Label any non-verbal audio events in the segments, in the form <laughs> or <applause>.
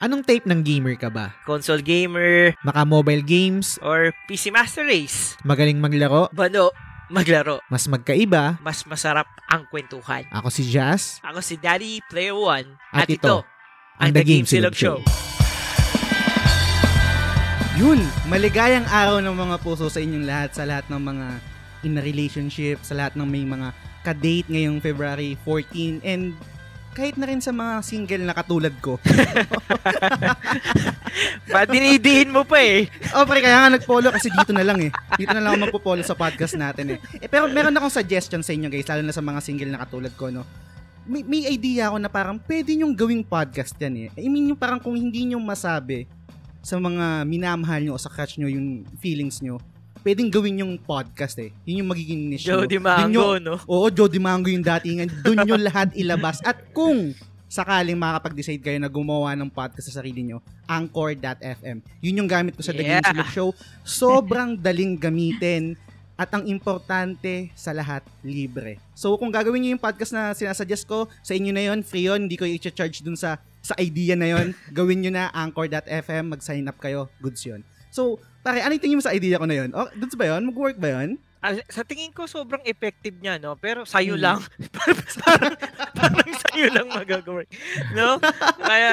Anong type ng gamer ka ba? Console gamer Maka mobile games? or PC Master Race. Magaling maglaro? Bano, maglaro. Mas magkaiba? Mas masarap ang kwentuhan. Ako si Jazz. Ako si Daddy Player One. At At, ito, ito, ang The Game Silog Show. Yun, maligayang araw ng mga puso sa inyong lahat, sa lahat ng mga in a relationship, sa lahat ng may mga ka-date ngayong February 14, and kahit na rin sa mga single na katulad ko. <laughs> Ba't dinidiin mo pa eh? oh, pre, kaya nga nag-follow kasi dito na lang eh. Dito na lang ako magpo-follow sa podcast natin eh. eh. Pero meron akong suggestion sa inyo guys, lalo na sa mga single na katulad ko, no? May, may idea ako na parang pwede nyong gawing podcast yan eh. I mean, yung parang kung hindi nyo masabi sa mga minamahal nyo o sa crush nyo yung feelings nyo, pwedeng gawin yung podcast eh. Yun yung magiging niche nyo. Jody Dun nyo- Mango, no? Oo, Jody Mango yung datingan. Doon nyo lahat ilabas. At kung sakaling makakapag-decide kayo na gumawa ng podcast sa sarili nyo, Anchor.fm. Yun yung gamit ko sa The Game Yeah. Silog Show. Sobrang daling gamitin. At ang importante sa lahat, libre. So kung gagawin nyo yung podcast na sinasuggest ko, sa inyo na yon free yun, hindi ko i-charge dun sa sa idea na yon gawin nyo na Anchor.fm, mag-sign up kayo, goods yun. So, pare, ano yung tingin mo sa idea ko na yun? Oh, goods ba yun? Mag-work ba yun? Ah, sa tingin ko sobrang effective niya, no? Pero sa'yo Hmm. lang. <laughs> parang, parang sa'yo lang magagawa. No? Kaya...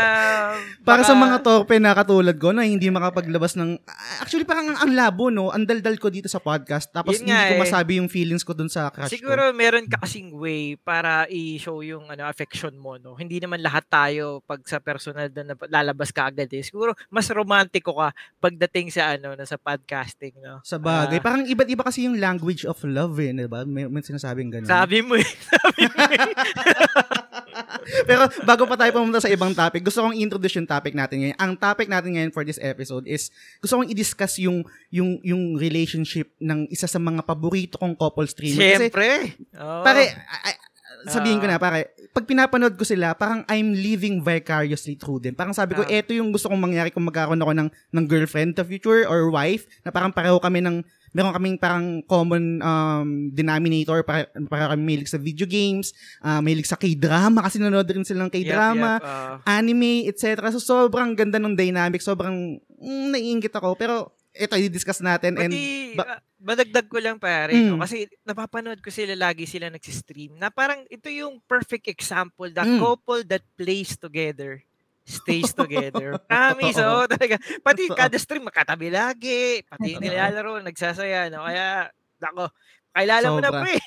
Para sa baka- mga torpe na katulad ko na hindi makapaglabas ng... Actually, parang ang, ang labo, no? Ang daldal ko dito sa podcast. Tapos Yun hindi nga ko eh. masabi yung feelings ko dun sa crush Siguro meron ka kasing way para i-show yung ano affection mo, no? Hindi naman lahat tayo pag sa personal na lalabas ka agad eh. Siguro mas romantiko ka pagdating sa ano, na sa podcasting, no? ko. Sa bagay. Ah, parang iba't iba kasi yung language of love, eh. Diba? May, may sinasabing ganun. sabi mo eh. <laughs> Sabi mo eh. <laughs> Pero bago pa tayo pumunta sa ibang topic, gusto kong introduce yung topic natin ngayon. Ang topic natin ngayon for this episode is gusto kong i-discuss yung yung yung relationship ng isa sa mga paborito kong couple streamer. Kasi Siyempre. Oo. Pare, I- I- sabihin ko Ah. na, pare, pag pinapanood ko sila, parang I'm living vicariously through them. Parang sabi ko, Ah. eto yung gusto kong mangyari kung magkakaroon ako ng, ng girlfriend the future or wife, na parang pareho kami ng, meron kaming parang common um, denominator, para, para kami mahilig sa video games, uh, mahilig sa K-drama, kasi nanonood rin sila ng Yep, K-drama, yep, ah. anime, etc. So, sobrang ganda ng dynamic, sobrang mm, naiingit ako. Pero, ito, i-discuss natin. and Pati, ba- ah, madagdag ko lang pare, Mm. no? kasi napapanood ko sila lagi sila nagsistream na parang ito yung perfect example the Mm. couple that plays together stays together. Promise, <laughs> Totoo. oh, talaga. Pati kada stream, makatabi lagi. Pati nilalaro, nagsasaya. No? Kaya, nako, kailala mo na pre.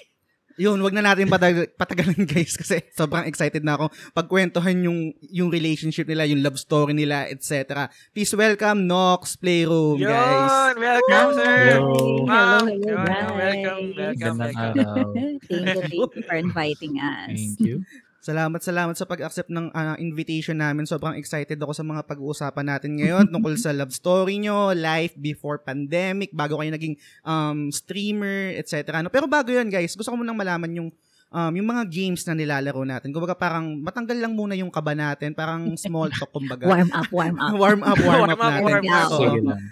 Yun, wag na natin patag- patagalin guys kasi sobrang excited na ako pagkwentuhan yung yung relationship nila, yung love story nila, etc. Please welcome Nox Playroom, Yun, guys. welcome, sir. Hello. Ma'am, Hello, hello, yun, guys. welcome, welcome, welcome. thank you, thank you for inviting us. Thank you. <laughs> Salamat, salamat sa pag-accept ng ah, invitation namin. Sobrang excited ako sa mga pag-uusapan natin ngayon <laughs> tungkol sa love story nyo, life before pandemic, bago kayo naging um, streamer, etc. Ano? Pero bago yun, guys, gusto ko munang malaman yung um, yung mga games na nilalaro natin. Kumbaga parang matanggal lang muna yung kaba natin, parang small talk <laughs> kumbaga. Warm up, warm up. warm up, warm, Warm up, up, natin. warm up. Lang.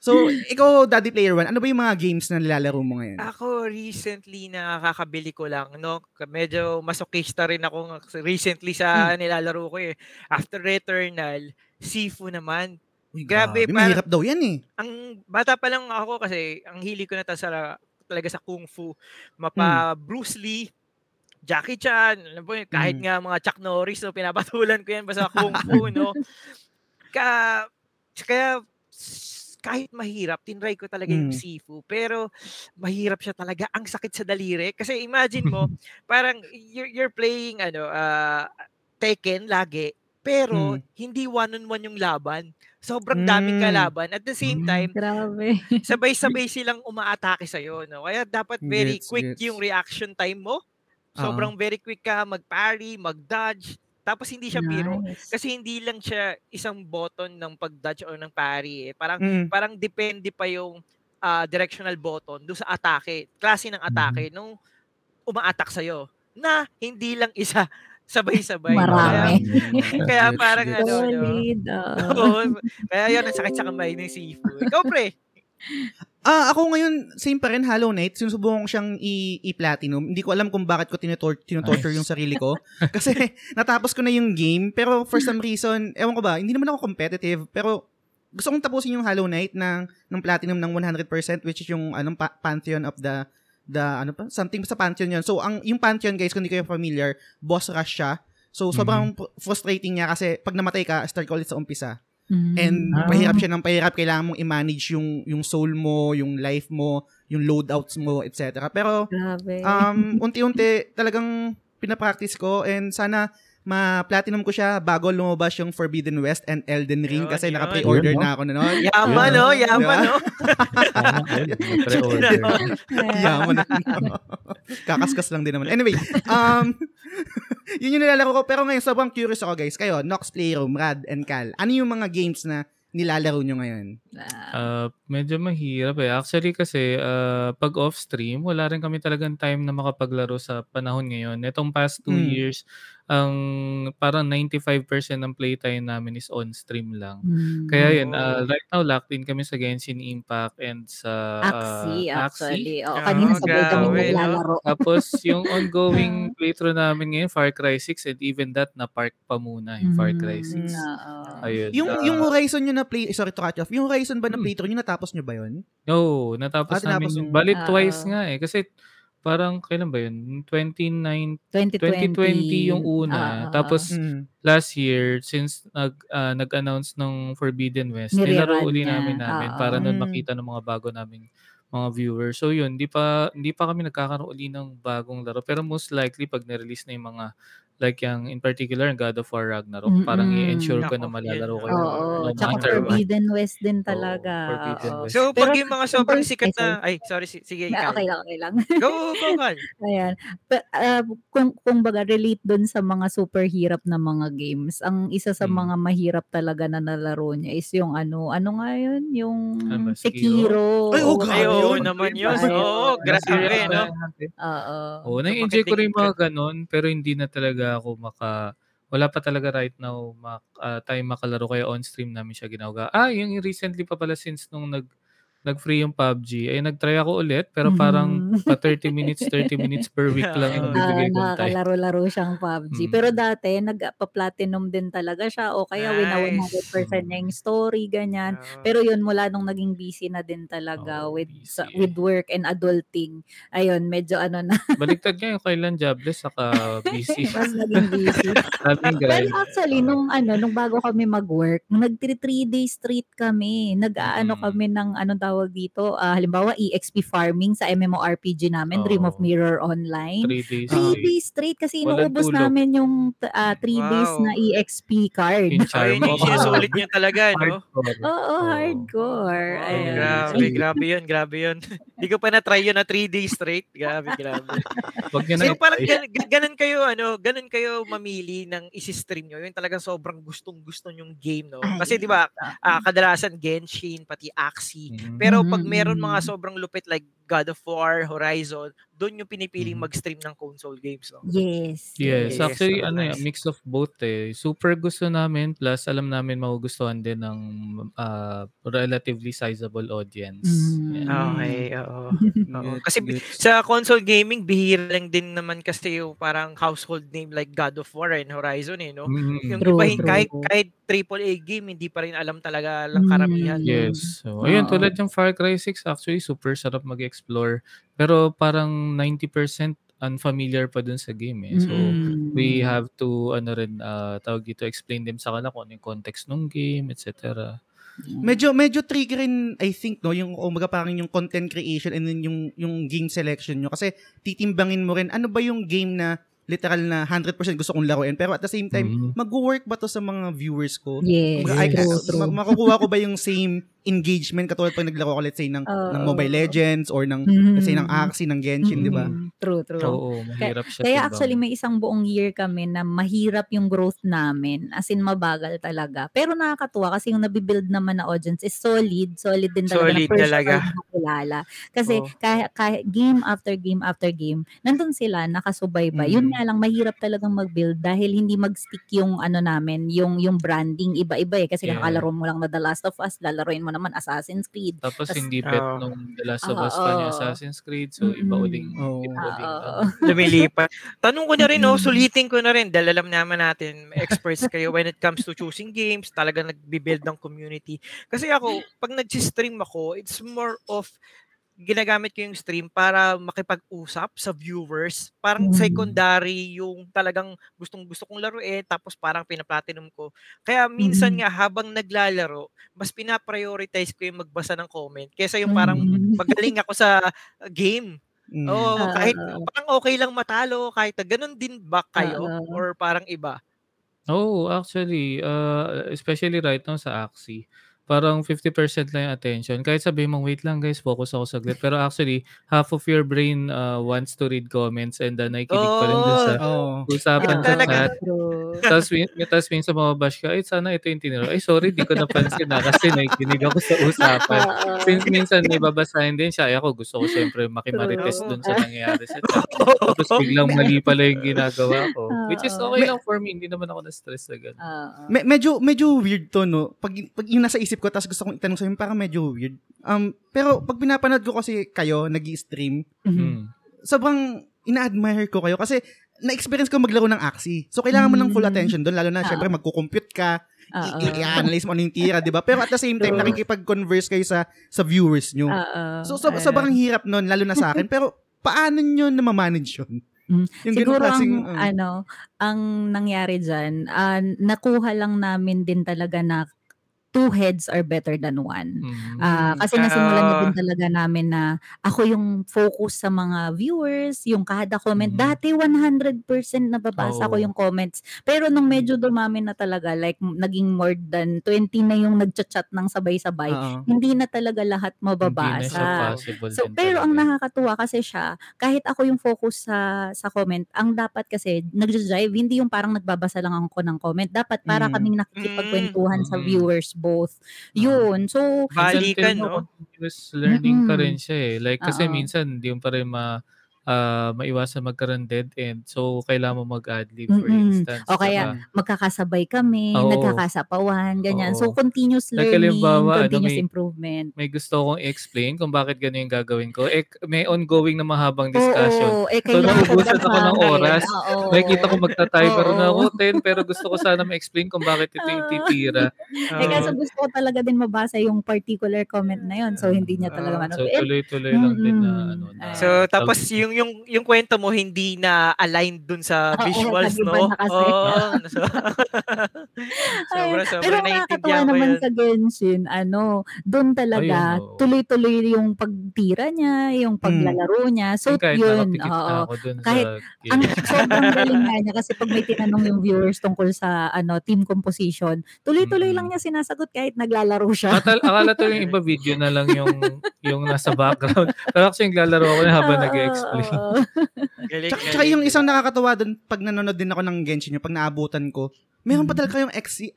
So, ikaw, Daddy Player One, ano ba yung mga games na nilalaro mo ngayon? Ako recently nakakabili ko lang, no? Medyo masokista rin ako recently sa nilalaro ko eh. After Returnal, Sifu naman. Uy, grabe, parang- mahirap daw yan eh. Ang bata pa lang ako kasi ang hili ko na talaga sa kung fu. Mapa Bruce Lee, Jackie Chan, alam mo yun, kahit Mm. nga mga Chuck Norris, no, pinapatulan ko yan basta kung fu, <laughs> no? Ka, kaya kahit mahirap, tinry ko talaga yung Mm. Sifu. Pero mahirap siya talaga. Ang sakit sa daliri. Kasi imagine mo, <laughs> parang you're, you're playing ano, ah, Tekken lagi. Pero Mm. hindi one-on-one yung laban. Sobrang daming Mm. kalaban. At the same Mm. time, Grabe. sabay-sabay <laughs> silang umaatake sa'yo. No? Kaya dapat very Gets, quick gets. yung reaction time mo. Sobrang very quick ka mag-parry, mag-dodge. Tapos hindi siya biro. Nice. Kasi hindi lang siya isang button ng pag-dodge o ng parry. Eh. Parang Mm. parang depende pa yung ah, directional button do sa atake, klase ng atake nung umaatak sa na hindi lang isa <laughs> sabay-sabay. Marami. <laughs> Kaya, kaya parang ano, no? Solid. ah. <laughs> Oo. kaya yun, ang sakit sa kamay ng Sifu. Ikaw, pre. Ah, ako ngayon, same pa rin, Hollow Knight. Sinusubukan ko siyang i- i-platinum. Hindi ko alam kung bakit ko tinotorture Nice. yung sarili ko. Kasi <laughs> natapos ko na yung game, pero for some reason, ewan ko ba, hindi naman ako competitive, pero gusto kong tapusin yung Hollow Knight ng, ng platinum ng 100%, which is yung anong pa- pantheon of the the ano pa something sa pantheon yun. So ang yung pantheon guys kung hindi kayo familiar, boss rush siya. So sobrang fr- frustrating niya kasi pag namatay ka, start ka ulit sa umpisa. Mm. And Ah. pahirap siya ng pahirap. Kailangan mong i-manage yung, yung soul mo, yung life mo, yung loadouts mo, etc. Pero, Grabe. um, unti-unti talagang pinapractice ko and sana ma-platinum ko siya bago lumabas yung Forbidden West and Elden Ring Yun, kasi yun. naka-pre-order Yun, no? na ako na nun. <laughs> Yaman, no? Yaman, Diba? no? Tama, yun. Pre-order. <laughs> Yaman na. Kakaskas lang din naman. Anyway, um, <laughs> yun yung nilalaro ko. Pero ngayon, sobrang curious ako guys. Kayo, Nox Playroom, Rad, and Cal. Ano yung mga games na nilalaro nyo ngayon? Ah, Ah, medyo mahirap eh. Actually kasi ah, pag off-stream, wala rin kami talagang time na makapaglaro sa panahon ngayon. Itong past two Mm. years, ang parang 95% ng playtime namin is on-stream lang. mm. Kaya yun, ah, right now locked in kami sa Genshin Impact and sa ah, Axie, Axie. actually. Oo, Oo, kanina sabay kami grabe, no? naglalaro. <laughs> Tapos yung ongoing playthrough namin ngayon, Far Cry 6 and even that na park pa muna yung Far Cry 6. Mm, oo. Ayun. Yung, ah, yung Horizon nyo na play, sorry to cut you off, yung Horizon ba na Hmm. playthrough nyo, natapos nyo ba yun? No, natapos Ah, namin yun. mo. Balit Oo. twice nga eh. Kasi parang kailan ba yun? 29, 2020. 2020 yung una. Ah, Tapos Mm. last year, since nag, ah, nag-announce ng Forbidden West, nilaro uli niya. namin namin Oo. para nun Mm. makita ng mga bago naming mga viewers. So yun, hindi pa hindi pa kami nagkakaroon uli ng bagong laro. Pero most likely pag na-release na yung mga like yung in particular yung God of War Ragnarok, parang i-ensure ko na malalaro yun. ko yun. Oo, no tsaka matter what. Forbidden West din Oo, talaga. Forbidden oo. West. So, Pero pag yung mga sobrang super- sikat ay, sorry. na... Ay, sorry. si- Sige, Na, ikaw. okay lang, okay lang. Go, go, Cal. <laughs> Ayan. Pa- ah, kung, kung baga, relate dun sa mga super hirap na mga games, ang isa sa Hmm. mga mahirap talaga na nalaro niya is yung ano, ano nga yun? Yung Ano ba, Sekiro. Ay, oh, Oo, grabe Ay, oo yun. naman yun. Ay, Oo, grabe, no? Oo. Oo, na-enjoy ko rin mga ganon, pero hindi na talaga ako maka wala pa talaga right now mak, ah, time makalaro kaya on stream namin siya ginagawa. Ah, yung recently pa pala since nung nag nag-free yung PUBG, ay nagtry ako ulit pero parang Mhm. <laughs> pa 30 minutes, 30 minutes per week lang yung Ah, bibigay kong time. nakakalaro-laro siyang PUBG. Mm. Pero dati, nagpa-platinum din talaga siya o kaya wina Nice. 100% niya yung story, ganyan. Oo. Pero yun, mula nung naging busy na din talaga Oo, with busy sa, with work and adulting. Ayun, medyo ano na, <laughs> Baliktad nga yung kailan jobless saka busy. <laughs> mas naging busy. Pero actually, nung ano, nung bago kami mag-work, nag 3 day straight kami. Nag-aano Mm. kami ng anong tawag dito, ah, halimbawa EXP farming sa MMORPG namin, Dream of. Mirror Online. 3 days. Three straight. days straight kasi inuubos namin yung uh, three days Wow. na EXP <laughs> card. Sinusulit niyo talaga, no? Hardcore. Oo, Oo. hardcore. Oh, Ayun. grabe, grabe yun, grabe yun. <laughs> Hindi ko pa na-try yun na 3 days straight. Grabe, grabe. So parang gan- gan- ganun kayo ano, ganun kayo mamili ng isi-stream nyo. Yung talagang sobrang gustong-gusto yung game, no? Kasi 'di ba, ah, kadalasan Genshin pati Axie. Mm. Pero pag meron mga mhm. sobrang lupit like God of War, Horizon, doon yung pinipiling Mhm. mag-stream ng console games, no? Yes. Yes, Yes, actually oo, ano nice. yan, mix of both eh. Super gusto namin plus alam namin magugustuhan din ng ah, relatively sizable audience. Mm. Yan. Okay, oo. <laughs> Oo. Kasi sa console gaming, bihira lang din naman kasi yung parang household name like God of War and Horizon, eh, no? Mm. Yung True, iba, true. kahit, kahit AAA game, hindi pa rin alam talaga lang karamihan. Mm. Yes. So, ayun, tulad ng Far Cry 6, actually, super sarap mag-explore. Pero parang 90% unfamiliar pa dun sa game eh. So, Mm. we have to, ano rin, ah, tawag dito, explain them sa kanila kung ano yung context ng game, etc. Medyo medyo tricky rin I think no yung umaga parang yung content creation and then yung yung game selection nyo kasi titimbangin mo rin ano ba yung game na literal na 100% gusto kong laruin pero at the same time Mhm. mag-work ba to sa mga viewers ko? Yes, ay, true, ah, true. ma- makukuha ko ba yung same engagement katulad pag naglaro ko let's say ng, Oo. ng Mobile Legends or ng Mhm. let's say ng Axie, ng Genshin, di ba? Mm, True, true. Oo, mahirap siya. Kaya actually may isang buong year kami na mahirap yung growth namin. As in mabagal talaga. Pero nakakatuwa kasi yung nabibuild naman na audience is solid. Solid din talaga. Solid na personal talaga. Na makilala. Kasi Oo. kahit, kahit game after game after game, nandun sila, nakasubaybay. Yun Mm. nga lang, mahirap talagang mag-build dahil hindi mag-stick yung ano namin, yung yung branding iba-iba eh. Kasi Yeah. kakalaro mo lang na The Last of Us, lalaroin mo naman Assassin's Creed. Tapos Tas- hindi bet Oo. nung The Last of Oo. Us fan yung Assassin's Creed. So, iba uling Oo. iba uling Oo. ano. <laughs> lumilipat. Tanong ko na rin, oh, Mm. sulitin ko na rin, dahil alam naman natin, experts kayo when it comes to choosing games, talaga nagbi-build ng community. Kasi ako, pag nag-stream ako, it's more of ginagamit ko yung stream para makipag-usap sa viewers. Parang Mm. secondary yung talagang gustong gusto kong laruin tapos parang pinaplatinum ko. Kaya minsan Mm. nga habang naglalaro, mas pinaprioritize ko yung magbasa ng comment kaysa yung parang Mm. magaling ako sa game. Mm. Oo. kahit parang okay lang matalo, kahit ganun din ba kayo? Or parang iba? Oh, actually, uh, especially right now sa Axie, parang 50% lang yung attention. Kahit sabihin mong, wait lang guys, focus ako saglit. Pero actually, half of your brain uh, wants to read comments and then nakikinig pa rin dun sa Oo. usapan Yun sa chat. Tapos, tapos minsan mababash ka, ay sana ito yung tiniro. Ay sorry, di ko napansin na kasi nakikinig ako sa usapan. <laughs> Since minsan may babasahin din siya, ay ako gusto ko siyempre makimarites dun sa <laughs> nangyayari sa chat. Tapos biglang mali pala yung ginagawa ko. Which is okay lang for me, hindi naman ako na-stress na gano'n. Oo. Me- medyo medyo weird to no. Pag pag yung nasa isip ko tapos gusto kong itanong sa inyo parang medyo weird. Um pero pag pinapanood ko kasi kayo nag-stream, Mhm. Mm. sobrang ina-admire ko kayo kasi na-experience ko maglaro ng Axie. So kailangan mo ng full Mm. attention doon lalo na Oo. syempre magko-compute ka, i- i-analyze mo ano yung tira, 'di ba? Pero at the same time nakikipag-converse kayo sa sa viewers nyo. Oo. So, so sobrang hirap nun, lalo na sa akin. Pero paano nyo na manage yun? Mm. Yung Siguro ganung klaseng, ang uh, ano, ang nangyari diyan, ah, nakuha lang namin din talaga na two heads are better than one. Mm. Ah, Mm, kasi nasimulan na ah. din talaga namin na ako yung focus sa mga viewers, yung kada comment. Mhm. Dati 100% nababasa ko Oo. yung comments. Pero nung medyo dumami na talaga, like naging more than 20 na yung nagchat-chat ng sabay-sabay, oo. hindi na talaga lahat Hindi na mababasa. possible So, din pero ang talaga. nakakatuwa kasi siya, kahit ako yung focus sa sa comment, ang dapat kasi nagja-jive, hindi yung parang nagbabasa lang ako ng comment. Dapat para Mm. kaming nakikipagkwentuhan sa Mm. viewers both. Yun. So, Balikan, no? continuous learning pa Mm-mm. rin siya eh. Like, kasi Oo. minsan, hindi mo pa rin ma, ah, maiwasan magkaroon dead end. So, kailangan mo mag-adlib for Mm-mm. instance. O kaya, Saka, magkakasabay kami, Oo. nagkakasapawan, ganyan. So, Oo. continuous Like, learning, halimbawa, ano, continuous may- improvement. may gusto akong i-explain kung bakit gano'n yung gagawin ko. Eh, may ongoing na mahabang discussion. Oo, eh, So, kailangan naubusan ako ng oras. Oo. Nakikita ko magta-timer Oo. na ako 10 pero gusto ko sana ma-explain kung bakit ito yung Oo. titira. <laughs> Eh, kaso gusto ko talaga din mabasa yung particular comment na yun. So, hindi niya talaga Ah, ano. So, Eh, tuloy-tuloy lang din na ano. Na, So, tapos yung yung yung kwento mo hindi na aligned dun sa Oo, visuals, nag-iba no? Oo. <laughs> so, <laughs> Ay, sobra, pero sobra ang nakakatawa naman yun. sa Genshin, ano, doon talaga, Ayun, oo. tuloy-tuloy yung pagtira niya, yung paglalaro niya. So, kahit yun, oo. dun Kahit sa Ang <laughs> sobrang galing nga niya kasi pag may tinanong yung viewers tungkol sa ano team composition, tuloy-tuloy Mm. lang niya sinasagot kahit naglalaro siya. Atal, akala to yung iba video na lang yung yung nasa background. Pero actually, naglalaro ako na habang nag-explain. Oo. <laughs> Galing, Tsaka, galing. tsaka yung isang nakakatawa doon, pag nanonood din ako ng Genshin, yung pag naabutan ko, meron pa talaga yung X-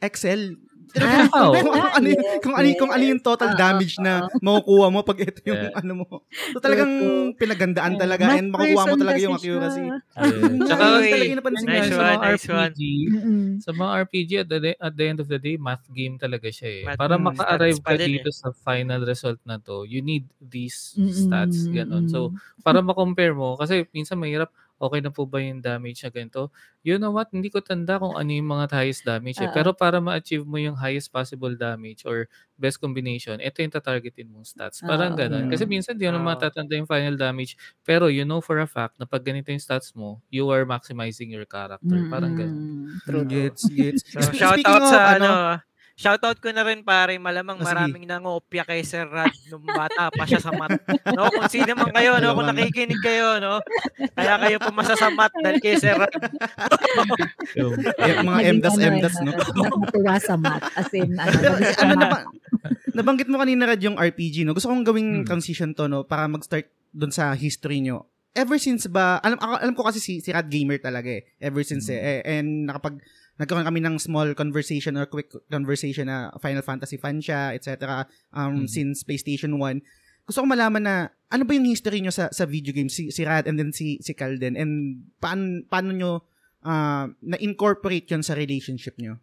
Talagang Ah, kung, ano, kung, ano, yung- kung ano yung total damage na makukuha mo pag ito yung Yeah. ano mo. So talagang pinagandaan talaga and makukuha mo talaga yung accuracy. Ayun. Tsaka, talaga yung napansin nice sa one, mga nice one. RPG, Mm-mm. sa mga RPG at the, at the end of the day, math game talaga siya eh. Math Para maka-arrive ka din eh. dito sa final result na to, you need these Mm-mm. stats. Ganon. So, para ma-compare mo, kasi minsan mahirap, okay na po ba yung damage na ganito? You know what? Hindi ko tanda kung ano yung mga highest damage eh. Oo. Pero para ma-achieve mo yung highest possible damage or best combination, ito yung tatargetin mong stats. Parang Oo. ganon. Kasi minsan di mo Oo. matatanda yung final damage, pero you know for a fact na pag ganito yung stats mo, you are maximizing your character. Parang ganon. Mm-mm. True. Gets, gets. So, <laughs> shout speaking out of, sa ano, shout out ko na rin pare, malamang sige. maraming nangopya kay Sir Rad nung bata pa siya sa mat. No, kung sino man kayo, no, kung nakikinig kayo, no, kaya kayo pumasa sa mat dahil kay Sir Rad. <laughs> Yung, yung mga MDAS, ano, MDAS, no? ano, Natutuwa sa math. As in, <laughs> ano, ano math. na nabanggit mo kanina Rad yung RPG, no? Gusto kong gawing Hmm. transition to, no? Para mag-start dun sa history nyo. Ever since ba, alam, ako, alam ko kasi si, si Rad Gamer talaga eh. Ever since Hmm. eh. And nakapag, nagkaroon kami ng small conversation or quick conversation na Final Fantasy fan siya, etc. Um, Hmm. Since PlayStation 1. gusto ko malaman na ano ba yung history nyo sa sa video games si si Rad and then si si Calden and paano paano nyo ah, na-incorporate yun sa relationship nyo?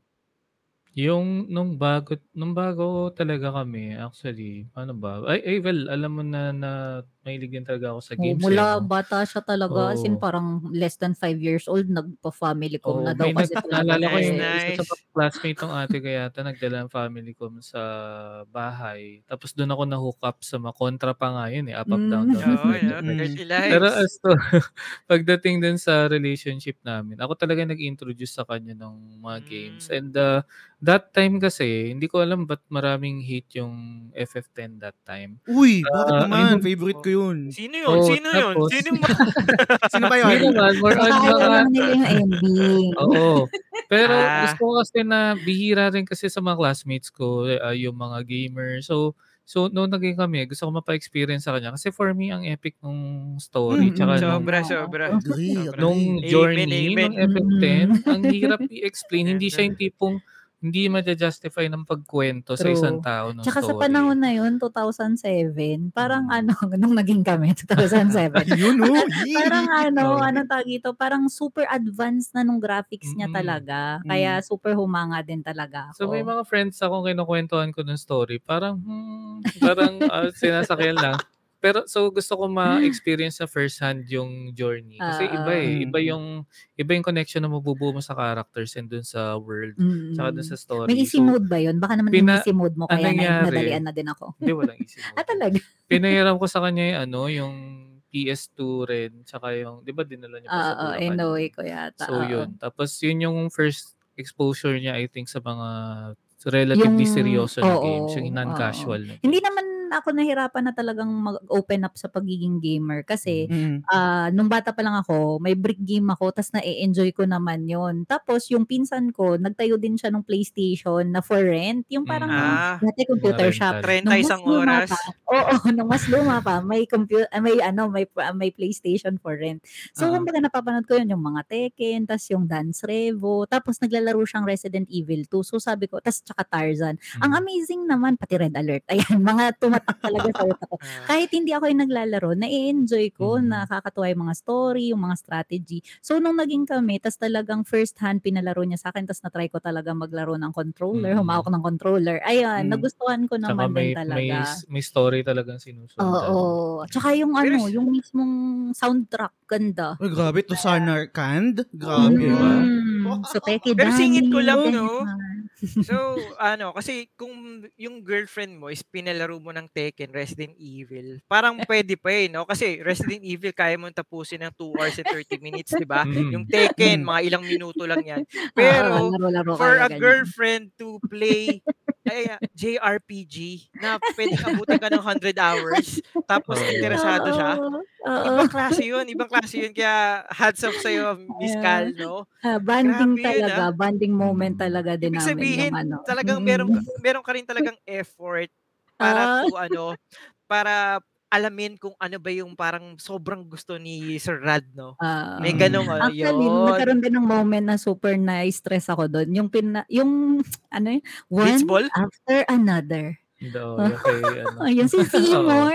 Yung nung bago nung bago talaga kami actually, paano ba? Ay, ay well, alam mo na na mahilig din talaga ako sa games, eh, mula 'no? bata siya talaga, as in parang less than 5 years old nagpa-family com Oo, na daw may nag kasi talaga naalala ko Nice, yung eh. isa nice. sa classmate ng ate ko yata nagdala ng family com sa bahay. Tapos dun ako na-hook up sa mga kontra pa nga yun, eh, up, up, down, Hmm. down, Oo. Dirty Pero as to <laughs> pagdating dun sa relationship namin, ako talaga nag-introduce sa kanya ng mga games Hmm. and, uh, that time kasi hindi ko alam ba't maraming hate yung FF10 that time. Uy, bakit Ah, naman? Favorite ko yun. Sino yun? Oo, Sino yun? tapos Sino yung <laughs> Sino ba Hindi yun? naman, more on mga nila yung ending. <laughs> Oo. Pero Ah. gusto ko kasi na bihira rin kasi sa mga classmates ko, ah, yung mga gamer. So so nung naging kami, gusto ko mapa-experience sa kanya kasi for me ang epic nung story Mm, tsaka mm. nung Sobra, sobra. Agree, Sobra. nung journey Amen, ng amen. FF10, Mm. ang hirap i-explain. Hindi siya yung <laughs> tipong hindi ma-justify ng pagkwento sa True. isang tao ng Tsaka sa story. panahon na yun, 2007, parang Mm. ano, <laughs> nung naging kami, 2007, Yun, oh. Yee. parang ano, Oo. anong tawag ito, parang super advanced na nung graphics niya Mm. talaga. Mm. Kaya super humanga din talaga So may ako. mga friends akong kinukwentuhan ko ng story, parang hmm, parang ah, sinasakyan lang. Pero so gusto ko ma-experience sa first hand yung journey kasi Oo. iba eh, iba Mm. yung iba yung connection na mabubuo mo sa characters and dun sa world, tsaka dun Mm. sa story. May easy So, mode ba yun? Baka naman pina- easy mode mo ang kaya na, nangyari- nadalian na din ako. Hindi walang easy <laughs> Ah, mode. talaga? Pinahiram ko sa <laughs> kanya yung ano, yung PS2 rin, tsaka yung 'di ba dinala niya pa sa Oo, Bulacan? way yun? ko yata. So oo. yun, tapos yun yung first exposure niya I think sa mga relatively Yung- seryoso na oo, games, yung non-casual na Hindi games. naman ako nahirapan na talagang mag-open up sa pagiging gamer kasi Mm. ah nung bata pa lang ako, may brick game ako, tas na-enjoy ko naman yon Tapos yung pinsan ko, nagtayo din siya ng PlayStation na for rent. Yung parang Mm. Ah, dati computer Mga shop. rental. 30 Nung mas isang oras. pa, oo, <laughs> nung mas luma pa, may computer, may ano, may may PlayStation for rent. So, Oo. kumbaga napapanood ko yun, yung mga Tekken, tas yung Dance Revo, tapos naglalaro siyang Resident Evil 2. So, sabi ko, tas tsaka Tarzan. Ang Mm. amazing naman, pati Red Alert. Ayan, mga tumatak talaga sa utak ko. Ah. <laughs> Kahit hindi ako yung naglalaro, na-enjoy ko, Mm. nakakatuwa yung mga story, yung mga strategy. So, nung naging kami, tas talagang first hand pinalaro niya sa akin, tas na-try ko talaga maglaro ng controller, Mm. humawak ng controller. Ayun, Mm. nagustuhan ko naman may, din talaga. may, may story talagang sinusundan. Oo. Tsaka yung Pero ano, yung mismong soundtrack, ganda. Uy, grabe. To Samarkand. Grabe, Mm. ah. Mm, so, Peki Pero singit ko lang, no? So, ano, kasi kung yung girlfriend mo is pinalaro mo ng Tekken, Resident Evil, parang <laughs> pwede pa eh, no? Kasi Resident Evil, kaya mo tapusin ng 2 hours and 30 minutes, di ba? <laughs> Mm. Yung Tekken, Mm. mga ilang minuto lang yan. Oo, <laughs> Pero, laro-laro for a ganyan. girlfriend to play ay, ah, JRPG na pwedeng abutin ka ng 100 hours tapos Oo. interesado siya. Oo, oo. Ibang klase yun, ibang klase yun. Kaya hats off sa'yo, Miss Yeah. Cal, no? Ah, banding Grabe yun, talaga, banding moment talaga din Ibig namin sabihin, yung ano. talagang Mm. meron, meron ka rin talagang effort para Ah. to, ano, para alamin kung ano ba yung parang sobrang gusto ni Sir Rad, no? Ah. May ganong, ano, Actually, yun. nagkaroon din ng moment na super na-stress ako doon. Yung, pina, yung, <tsk> ano yun, one Blitzball? after another. Oh, yung kay, ano. Oh, yun si <laughs> Seymour.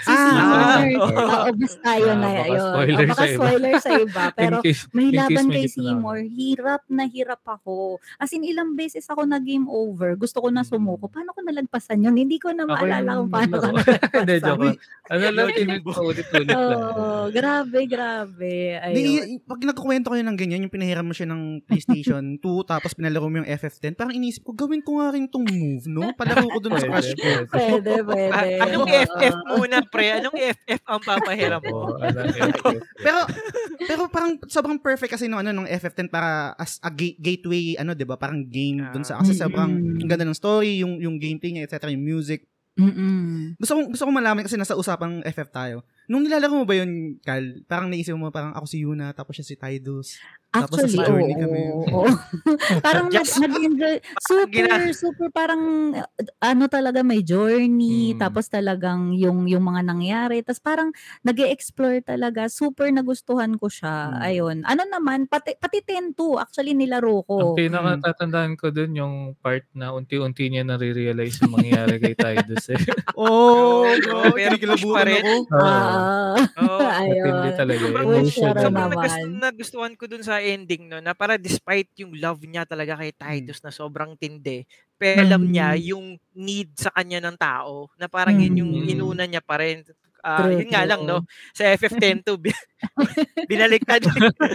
Si Ah, Seymour. <laughs> Oo, basta tayo Ah, na baka yun. spoiler Oh, baka sa iba. spoiler sa iba. <laughs> Pero case, may laban kay. Seymour, hirap na hirap ako. As in, ilang beses ako na game over. Gusto ko na Mm. sumuko. Paano ko nalagpasan yun? Hindi ko na maalala kung paano ko naglaro. nalagpasan. Hindi, joke lang. Ano lang, Lord, tinit Limbo. ko ulit-ulit lang. Oo, grabe, grabe. Ayun. Di, pag nagkukwento kayo ng ganyan, yung pinahiram mo siya ng PlayStation 2, tapos pinalaro mo yung FF10, parang inisip ko, gawin ko nga rin tong move, no? Palaro ko dun sa ko. Pwede. Pwede, pwede. Ah, anong. FF muna, pre? Anong FF ang papahiram mo? Pero pero parang sobrang perfect kasi no ano nung FF10 para as a ga- gateway ano 'di ba parang game dun sa kasi Mm-mm. sobrang ang ganda ng story yung yung gameplay niya etc yung music Mm-mm. gusto ko gusto ko malaman kasi nasa usapang FF tayo Nung nilalaro mo ba yun, Kal, parang naisip mo parang ako si Yuna, tapos siya si Tidus. Tapos Actually, sa oo. kami. <laughs> oo. parang <laughs> nag, Just- nag-enjoy. <laughs> Super, Gina- super parang uh, ano talaga may journey. Mm. Tapos talagang yung, yung mga nangyari. Tapos parang nag explore talaga. Super nagustuhan ko siya. Mm. Ayun. Ano naman, pati, pati 10 actually nilaro ko. Ang pinakatatandaan ko dun yung part na unti-unti niya nare-realize yung mangyayari kay Tidus eh. Oh, pero kinikilabutan ako. Ah, Oo. <laughs> Matindi ayun. talaga. Sobrang Uy, Emotion. Sharon Sobrang naman. nagus- nagustuhan ko dun sa ending no na para despite yung love niya talaga kay Titus na sobrang tindi pero alam niya Mm. yung need sa kanya ng tao na parang yun yung Mm. inuna niya pa rin Ah, True, yun nga true. lang no sa FF102 bi- <laughs> binaliktad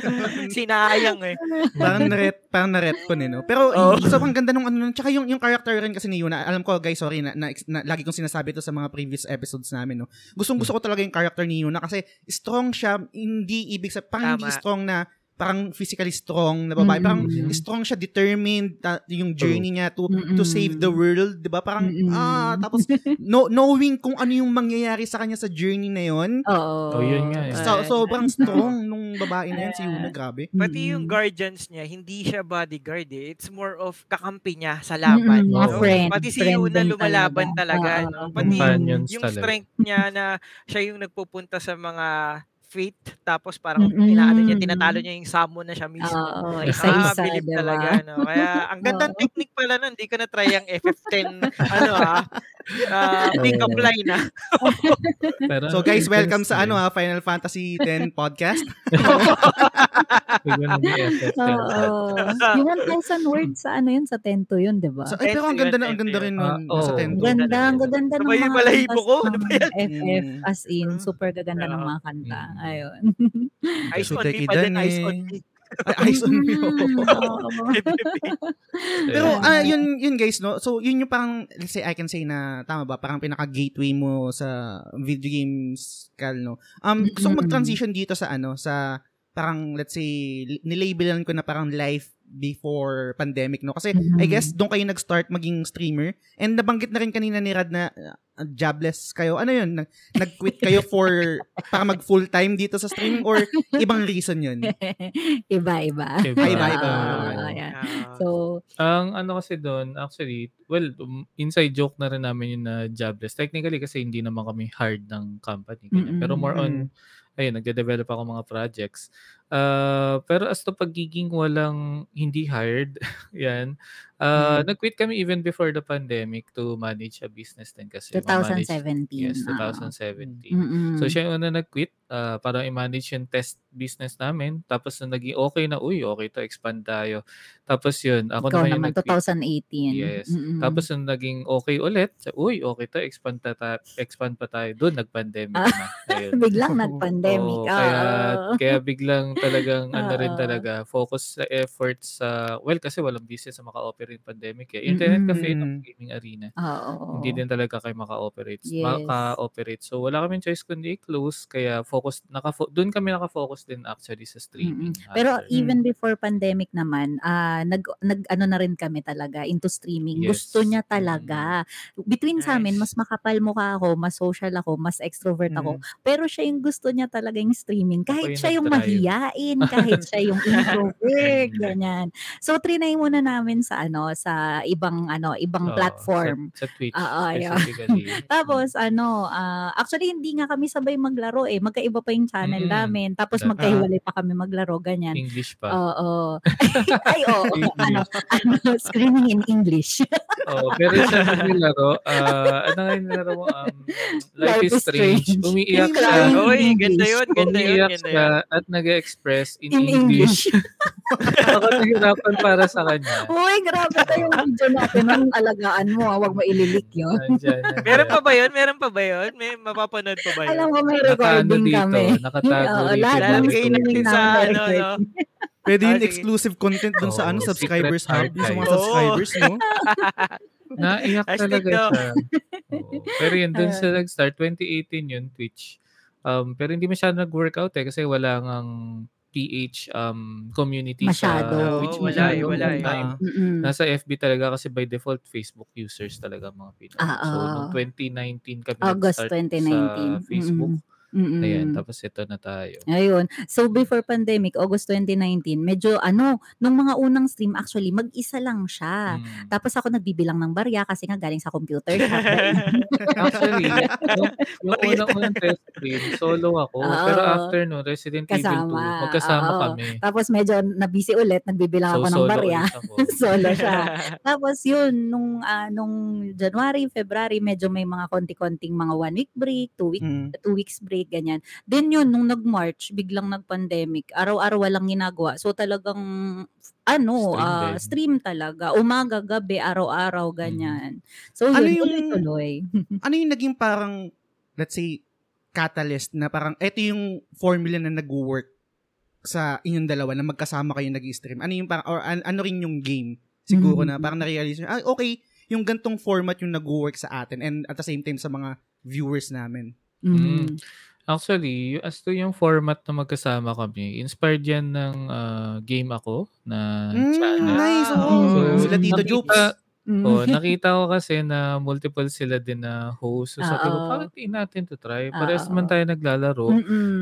<laughs> sinayang eh parang naret parang naret ko eh, no? Pero Oo. sobrang ganda nung ano. Tsaka yung, yung character rin kasi ni Yuna, alam ko guys, sorry, na, na, na lagi kong sinasabi to sa mga previous episodes namin, no? Gustong gusto ko talaga yung character ni Yuna kasi strong siya, hindi ibig sa parang hindi Tama. strong na parang physically strong na babae. Parang Mm. strong siya, determined, ta- yung journey niya to to Mm-mm. save the world, 'di ba? Parang Mm-mm. ah tapos no, knowing kung ano yung mangyayari sa kanya sa journey na 'yon. Oo. Oh, yun nga eh. So, sobrang <laughs> strong nung babae na 'yan si Yuna, grabe. pati yung guardians niya hindi siya bodyguard eh it's more of kakampi niya sa laban Mm-mm, mga no? friend, pati si friend Yuna lumalaban talaga. talaga, Oo. no? pati yung talaga. strength niya na siya yung nagpupunta sa mga fate tapos parang Mm-mm. inaano niya tinatalo niya yung summon na siya mismo. Oo, <laughs> Ah, isa-isa, diba? talaga no. Kaya ang gandang <laughs> Oo. technique pala nun, hindi ko na try ang FF10 <laughs> ano ah. Uh, pick-up line ah. <laughs> Pero So guys, welcome sa ano eh. ha, Final Fantasy 10 podcast. <laughs> Oo. yung 1,000 words sa ano yun, sa 10 to yun, di ba? So, ay, pero ang ganda na, ang ganda rin nun Ah, sa oo. 10 Ang to. ganda, ang gaganda ng mga balahibo ko, ano ng ba yan? FF, Mm. as in, super gaganda ng mga kanta. Mm. Ayun. Ice on me pa din, ice on eh. me. Ay, eyes on me. Mm, oo. Pero Ayun. ah yun yun guys no. So yun yung parang let's say I can say na tama ba parang pinaka gateway mo sa video games kal no. Um gusto mag-transition dito sa ano sa parang let's say nilabelan ko na parang life before pandemic no kasi I Mhm. guess doon kayo nag-start maging streamer and nabanggit na rin kanina ni Rad na uh, jobless kayo ano yun nag- nag-quit kayo for <laughs> para mag full time dito sa streaming or ibang reason yun Iba-iba. <laughs> Iba. Iba-iba. Oo, ayan. Ah, So, Ang ano kasi doon, actually, well, um, inside joke na rin namin yun na jobless. Technically kasi hindi naman kami hard ng company. Mm-mm. Pero more on, ayun, nagde-develop ako mga projects. Uh, pero as to pagiging walang hindi hired, <laughs> yan, uh, nag-quit kami even before the pandemic to manage a business din kasi. ma-manage- 2017. Yes, oo. 2017. Mm-mm. So siya yung una nag-quit uh, para i-manage yung test business namin. Tapos na naging okay na, uy, okay to, expand tayo. Tapos yun, ako Ikaw naman yung naman, nag-quit. 2018. Yes. Mm-mm. Tapos nung naging okay ulit, sa- uy, okay to, expand, ta ta- expand pa tayo. Doon, nag-pandemic Ah. na. Ayun. <laughs> Biglang nag-pandemic. Oo, Oo. kaya, kaya biglang talagang ano rin Oo. talaga, focus sa efforts sa, well, kasi walang business na maka-operate pandemic eh. Internet cafe ng gaming arena. Oo. Hindi din talaga kayo maka-operate. Yes. Maka-operate. So, wala kaming choice kundi i-close. Kaya focus, naka doon kami naka-focus din actually sa streaming. Mm-mm. Pero after. even before pandemic naman, ah nag nag ano na rin kami talaga into streaming. Yes. Gusto niya talaga. Between sa amin, Nice. mas makapal mukha ako, mas social ako, mas extrovert ako. Mm. Pero siya yung gusto niya talaga yung streaming. Kahit yung siya yung nag-drive. mahiyain, kahit siya yung <laughs> introvert, ganyan. So trinay muna namin sa ano, sa ibang ano, ibang Oo, platform. Sa, sa Twitch, Oo, ayun. specifically. <laughs> Tapos ano, ah, actually hindi nga kami sabay maglaro eh. Magkaiba pa yung channel Mm. namin. Tapos Ah. magkahiwalay pa kami maglaro, ganyan. English pa. Oo. <laughs> Ay, oo. English. ano, ano, screaming in English. Oo, pero siya naglaro, ah, ano nga yung nilaro mo? Um, Life, is Strange. Umiiyak siya. Oy, ganda yun, ganda yun, Umiiyak ganda siya yun. at nag-express in, In English. English. <laughs> Ako nahirapan para sa kanya. Uy, grabe tayo yung video natin. Anong alagaan mo? ah, Huwag maililik yun. Nandyan, nandyan. Meron pa ba yun? Meron pa ba yun? May mapapanood pa ba yun? Alam mo, may recording dito, kami. nakatago Oo, dito. lahat ng Lalagay streaming natin sa ano, no? Pwede Ah, yung sige. exclusive content dun sa Oo, ano subscribers hub yung sa mga subscribers no. <laughs> Naiyak talaga no. siya. <laughs> Oo. Pero yun, dun sa nag-start, 2018 yun, Twitch. Um, pero hindi masyado nag-workout eh kasi wala ngang PH um, community Masyado. sa Twitch. wala eh, wala eh. time. Nasa FB talaga kasi by default Facebook users talaga mga Pinoy. Ah, so oo. noong 2019 kami August nag-start 2019. sa Facebook. Mm-mm. Mm-mm. Ayan, tapos ito na tayo. Ayun. So before pandemic, August 2019, medyo ano, nung mga unang stream actually mag-isa lang siya. Mm. Tapos ako nagbibilang ng barya kasi nga galing sa computer. <laughs> Actually, <laughs> yung, yung unang-unang test stream, solo ako. Oo. Pero after no, Resident Evil 2, Kasama. magkasama Oo. kami. Tapos medyo nabisi ulit, nagbibilang So, ako ng barya. ako. <laughs> solo siya. Tapos yun, nung, ah, nung January, February, medyo may mga konti-konting mga one week break, two week Mm. two weeks break, ganyan. Then yun, nung nag-March, biglang nag-pandemic, araw-araw walang ginagawa. So talagang, ano, Stream din. stream talaga. Umaga, gabi, araw-araw, ganyan. So Ano yun, yung- tuloy-tuloy. <laughs> Ano yung naging parang, let's say, catalyst na parang, eto yung formula na nag-work sa inyong dalawa na magkasama kayo nag-stream? Ano yung parang, or an- ano rin yung game? Siguro Mhm. na parang <laughs> na-realize nyo, ah, okay, yung gantong format yung nag-work sa atin and at the same time sa mga viewers namin. Mm. Actually, as to yung format na magkasama kami, inspired yan ng ah, game ako na Mm, channel. nice. Oh. so, Sila Tito nakita- Jokes. Mm. Oh, <laughs> nakita ko kasi na multiple sila din na host. So sabi ko, Oo. bakit di natin to try? Pares Oo. naman tayo naglalaro.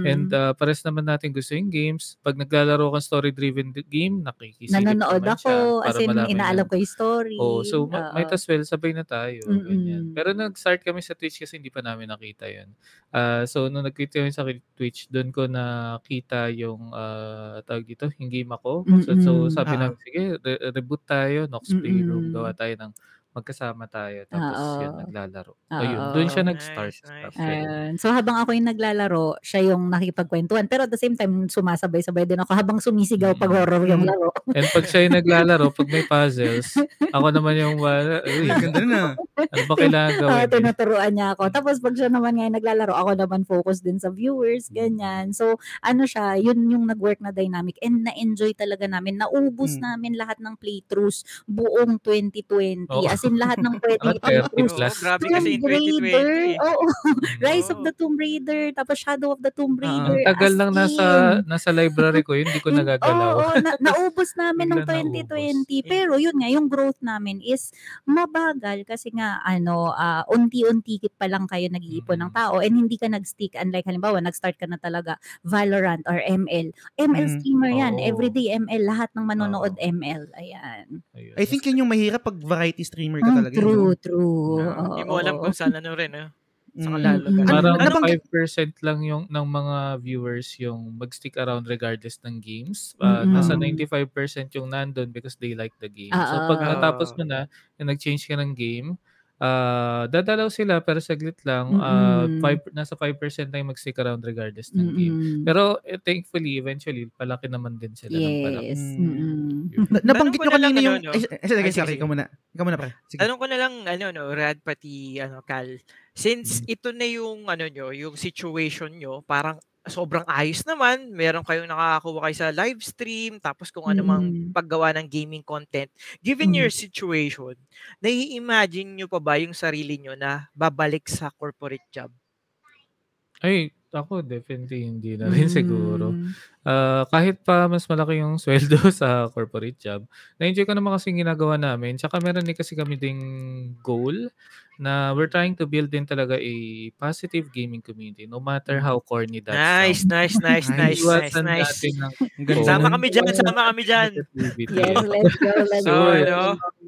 And uh, pares naman natin gusto yung games. Pag naglalaro kang story-driven game, nakikisilip Nanonood naman ako, siya as in, malaman inaalam ko yung story. Oh, so ma- Oo. might as well sabay na tayo. Ganyan. Pero nag-start kami sa Twitch kasi hindi pa namin nakita 'yun. Ah, so nung nag-quit kami sa Twitch, doon ko nakita yung ah, tawag dito, yung game ako. So, so sabi Ah. namin, sige, re- reboot tayo, Nox Playroom, gawa tayo ng magkasama tayo. Tapos Oo. yun, naglalaro. Oo. Ayun, doon siya Nice, nag-start. nice. Ayun. So habang ako yung naglalaro, siya yung nakikipagkwentuhan. Pero at the same time, sumasabay-sabay din ako habang sumisigaw pag Mm. horror yung Mm. laro. And pag siya yung <laughs> naglalaro, pag may puzzles, ako naman yung, uh, uy, Ang ganda na. ano ba kailangan Oo, gawin? eh? tinuturuan niya ako. Tapos pag siya naman ngayon naglalaro, ako naman focus din sa viewers, ganyan. So, ano siya, yun yung nag-work na dynamic and na-enjoy talaga namin. Naubos Mm. namin lahat ng playthroughs buong 2020. Oo. As in lahat ng <laughs> pwedeng Mga 30 i-playthroughs. plus. Oo, grabe Tomb kasi in Raider, 2020. oo. Rise of the Tomb Raider, tapos Shadow of the Tomb Ah, Raider. Ang tagal as lang nasa in. nasa library ko, yun, hindi ko <laughs> nagagalaw. Oo, na, <laughs> naubos namin ng Bigla 2020. Pero yun nga, yung growth namin is mabagal kasi nga ano, ah, unti-unti pa lang kayo nag-iipon ng Mm. tao and hindi ka nag-stick unlike halimbawa nag-start ka na talaga Valorant or ML. ML Mm. streamer yan. Oo. Everyday ML, lahat ng manonood Oo. ML. Ayan. I think yun yung mahirap pag variety streamer ka Mm, talaga. true, no? true. Ah, Hindi mo Oo. alam kung saan ano rin, ah. Saka Mm. lalo Mm. ka. Parang Ano- nabanggit- 5% lang yung ng mga viewers yung mag-stick around regardless ng games. Uh, Mm-mm. Nasa 95% yung nandun because they like the game. So Oo. pag natapos mo na, yung nag-change ka ng game, ah dadalaw sila pero saglit lang. ah Mm-mm. five, nasa 5% na yung mag-stick around regardless ng game. Pero eh, thankfully, eventually, palaki naman din sila ng palaki. Yes. Mm. Yun. Na- nabanggit Tanong nyo na lang, kanina yung... ano, no? Ay, ay, sige, Ay, sige, sige, sige, ikaw muna. Ikaw muna, pre. Sige. Tanong ko na lang, ano, no, Rad, pati, ano, Cal, since ito na yung, ano nyo, yung situation nyo, parang sobrang ayos naman, meron kayong nakakakuha kayo sa live stream, tapos kung ano mang Mm. paggawa ng gaming content. Given Mm. your situation, nai-imagine nyo pa ba yung sarili nyo na babalik sa corporate job? Ay, ako definitely hindi na rin siguro. Mm. Ah, kahit pa mas malaki yung <laughs> sweldo sa corporate job, na-enjoy ko naman kasi ginagawa namin. Tsaka meron din kasi kami ding goal na we're trying to build din talaga a positive gaming community no matter how corny that Nice, nice, nice, nice, <laughs> nice, Iwasan nice. natin ng Ang ganda. Sama kami dyan, sama kami dyan. negativity. Yes, let's go, let's So, go. ano,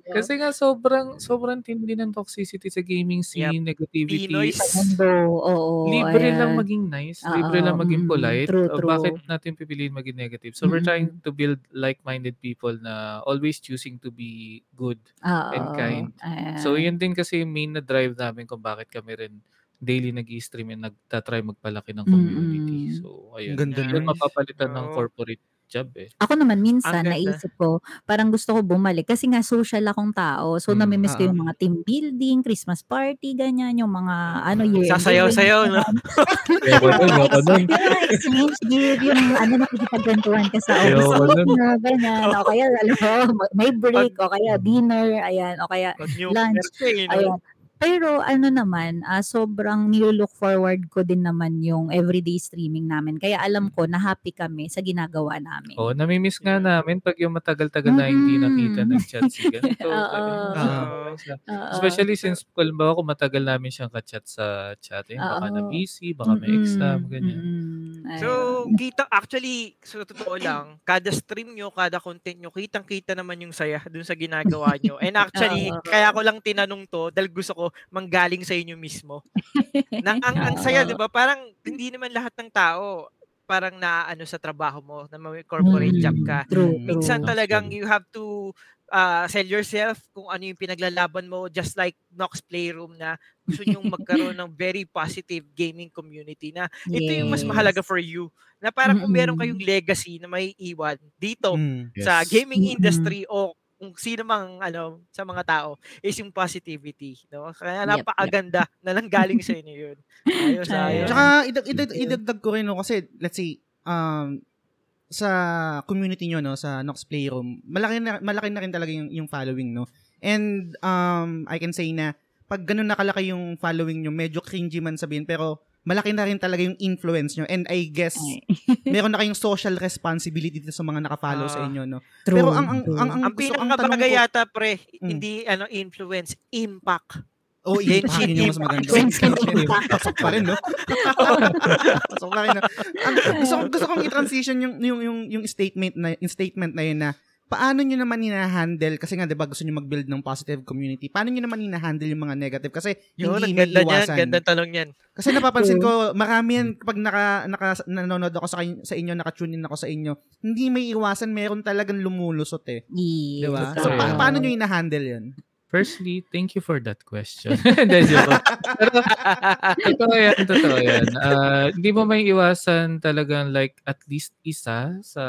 Kasi nga sobrang sobrang tindi ng toxicity sa gaming scene, negativity. Pinoy mundo, oo. Libre lang ayan. maging nice, Oo, libre lang maging mm, polite. true, Uh, true. Bakit natin pipiliin maging negative? So we're Mm. trying to build like-minded people na always choosing to be good. Oo, and kind. ayan. So yun din kasi yung main na drive namin kung bakit kami rin daily nag stream and nagtatry magpalaki ng community. Mm-mm. So ayun. Ganda Yun mapapalitan ng Oo. corporate job eh. Ako naman minsan naisip ko, parang gusto ko bumalik kasi nga social akong tao. So Mm, namimiss ko yung mga team building, Christmas party, ganyan, yung mga ano year. Sasayaw-sayaw, no? Exchange <laughs> gift, yung ano nakikipagkwentuhan ka sa office na ganyan. O kaya, alam mo, may break, o kaya dinner, ayan, o kaya Lunch. Ayan. Pero ano naman, ah, sobrang nilook forward ko din naman yung everyday streaming namin. Kaya alam ko na happy kami sa ginagawa namin. Oo, namimiss nga namin pag yung matagal-tagal na hindi nakita Mm. nag-chat <laughs> si ganito. Oo. Especially since, halimbawa kung matagal namin siyang ka-chat sa chat, eh, baka na busy, baka may exam, ganyan. So, kita actually, sa totoo lang, kada stream nyo, kada content nyo, kitang-kita naman yung saya dun sa ginagawa nyo. And <laughs> actually, kaya ko lang tinanong to dahil gusto ko manggaling sa inyo mismo. Na, ang, ang saya, di ba? Parang hindi naman lahat ng tao parang naano sa trabaho mo na may corporate job Mm, ka. True, Mm. Minsan true. talagang you have to uh, sell yourself kung ano yung pinaglalaban mo just like Nox Playroom na gusto nyong magkaroon ng very positive gaming community na ito yung mas mahalaga for you na parang kung meron kayong legacy na may iwan dito Mm. sa Yes. gaming Mm-mm. industry o kung sino mang ano sa mga tao is yung positivity no? Kaya Yep, napakaganda na nanggaling sa inyo yun. Ayos <laughs> ayos. Tsaka idag, idag, idagdag ko rin no? Kasi let's say um sa community nyo no? Sa Nox Playroom malaki na malaki na rin talaga yung, yung following no? And um I can say na pag ganun nakalaki yung following nyo medyo cringy man sabihin pero malaki na rin talaga yung influence nyo and I guess <laughs> meron na kayong social responsibility dito sa mga nakafollow sa Ah. inyo no true, pero ang ang true. ang, ang, ang gusto ang pinakabagay tanong ko yata pre Mm. hindi ano influence impact oh Genshin yun yung mas Impact. maganda Impact. pasok pa rin no <laughs> pasok pa rin no ang, gusto, gusto kong i-transition yung yung yung yung statement na yung statement na yun na paano nyo naman hina-handle kasi nga 'di ba gusto nyo mag-build ng positive community paano nyo naman hina-handle yung mga negative? Kasi yun hindi ganda niyan maiiwasan. gandang tanong niyan. Kasi napapansin ko marami yan kapag naka, naka nanonood ako sa, sa inyo naka-tune in ako sa inyo hindi may iwasan meron talagang lumulusot eh. Yes. 'di ba? So pa- yan. paano nyo hina-handle yun Firstly, thank you for that question. <laughs> Hindi, joke lang. Pero, <laughs> totoo yan, totoo yan. Ah, hindi mo may iwasan talagang like at least isa sa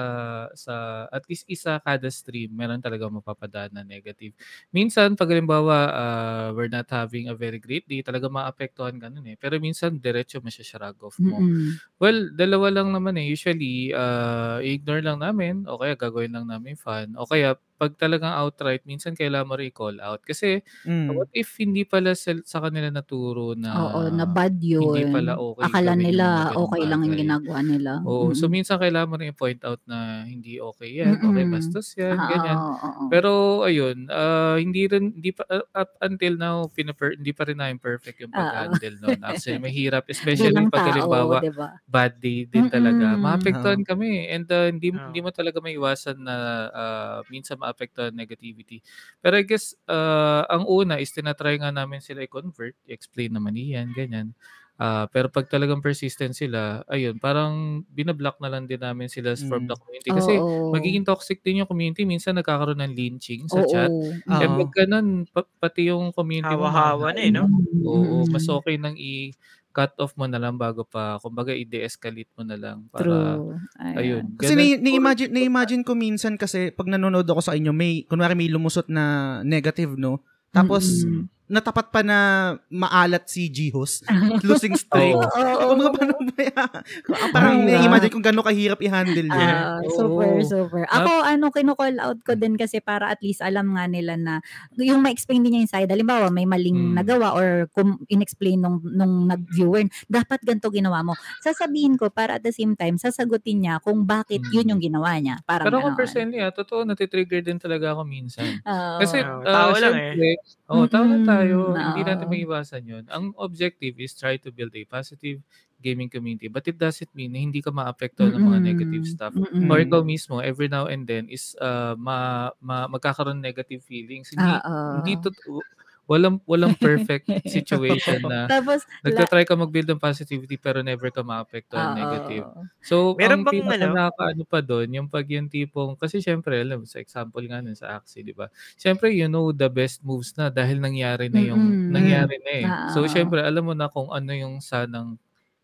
sa at least isa kada stream meron talaga mapapadaan na negative. Minsan pag halimbawa ah, we're not having a very great day, talaga maapektuhan ka nun eh. Pero minsan diretso masya-shrug off mo. Mm-mm. Well, dalawa lang naman eh. Usually, uh, ignore lang namin o kaya gagawin lang namin fun. O kaya, pag talagang outright, minsan kailangan mo rin-call out. Kasi, mm. what if hindi pala sa, sa kanila naturo na Oo, na bad yun. hindi pala okay Akala gawin yung nila mga ganung okay lang yung bagay. ginagawa nila. Oo, so minsan kailangan mo rin i-point out na hindi okay yan, okay Mm-mm. bastos yan, Ah, ganyan. oo, oo, oo. Pero ayun, ah, hindi rin hindi pa uh, up until now pinaper, hindi pa rin namin perfect yung Oo. pag-handle noon. <laughs> Actually, mahirap Bilang especially pag tao, halimbawa diba? bad day din talaga. Mm-mm. Maapektuhan kami and uh, hindi Oo. hindi mo talaga maiwasan na ah, minsan maapektuhan negativity. Pero I guess ah, ang una is tinatry nga namin sila i-convert, i-explain naman iyan, ganyan. Ah, pero pag talagang persistent sila, ayun, parang binablock na lang din namin sila from Mm. the community kasi Oo. magiging toxic din yung community. Minsan nagkakaroon ng lynching sa chat. Oo. Eh pag ganun, pa- pati yung community mo hawa-hawa na eh no Oo, mas Mm-mm. okay nang i-cut off mo na lang bago pa, kumbaga i-de-escalate mo na lang para, True. ayun. Kasi ganun. ni, imagine ni-imagine ko minsan kasi pag nanonood ako sa inyo, may kunwari may lumusot na negative, no? Tapos Mm-mm. Natapat pa na maalat si Jihos, <laughs> losing streak. Oo. Oo. Kung mga paano ba yan? Parang Oo. na-imagine kung gano'ng kahirap i-handle yun. Ah, super, Oo. super. Ako, ano, kinukall out ko din kasi para at least alam nga nila na yung ma-explain din niya yung side. Halimbawa, may maling Mm. nagawa or kung in-explain nung, nung nag-viewer, dapat ganito ginawa mo. Sasabihin ko para at the same time, sasagutin niya kung bakit Mm. yun yung ginawa niya. Parang Pero kung personally, ah, totoo, natitrigger din talaga ako minsan. Oo. Kasi, Oo, ah, tao lang eh. Oh, tao lang tayo. Mm-mm, Hindi natin oo. maiwasan yun. Ang objective is try to build a positive gaming community. But it doesn't mean na hindi ka maapektuhan ng mga negative stuff. Mm-mm. Or ikaw mismo, every now and then, is uh, ma, ma, magkakaroon ng negative feelings. Hindi, Oo. hindi to, walang walang perfect <laughs> situation na <laughs> Tapos, nagtatry ka mag-build ng positivity pero never ka maapektuhan ng Oo. negative. So, Meron ang bang pinaka ano? nakakaano pa doon, yung pag yung tipong, kasi syempre, alam, sa example nga nun sa Axie, di ba? Syempre, you know the best moves na dahil nangyari na yung, Mm-mm. nangyari na eh. So, oo. syempre, alam mo na kung ano yung sanang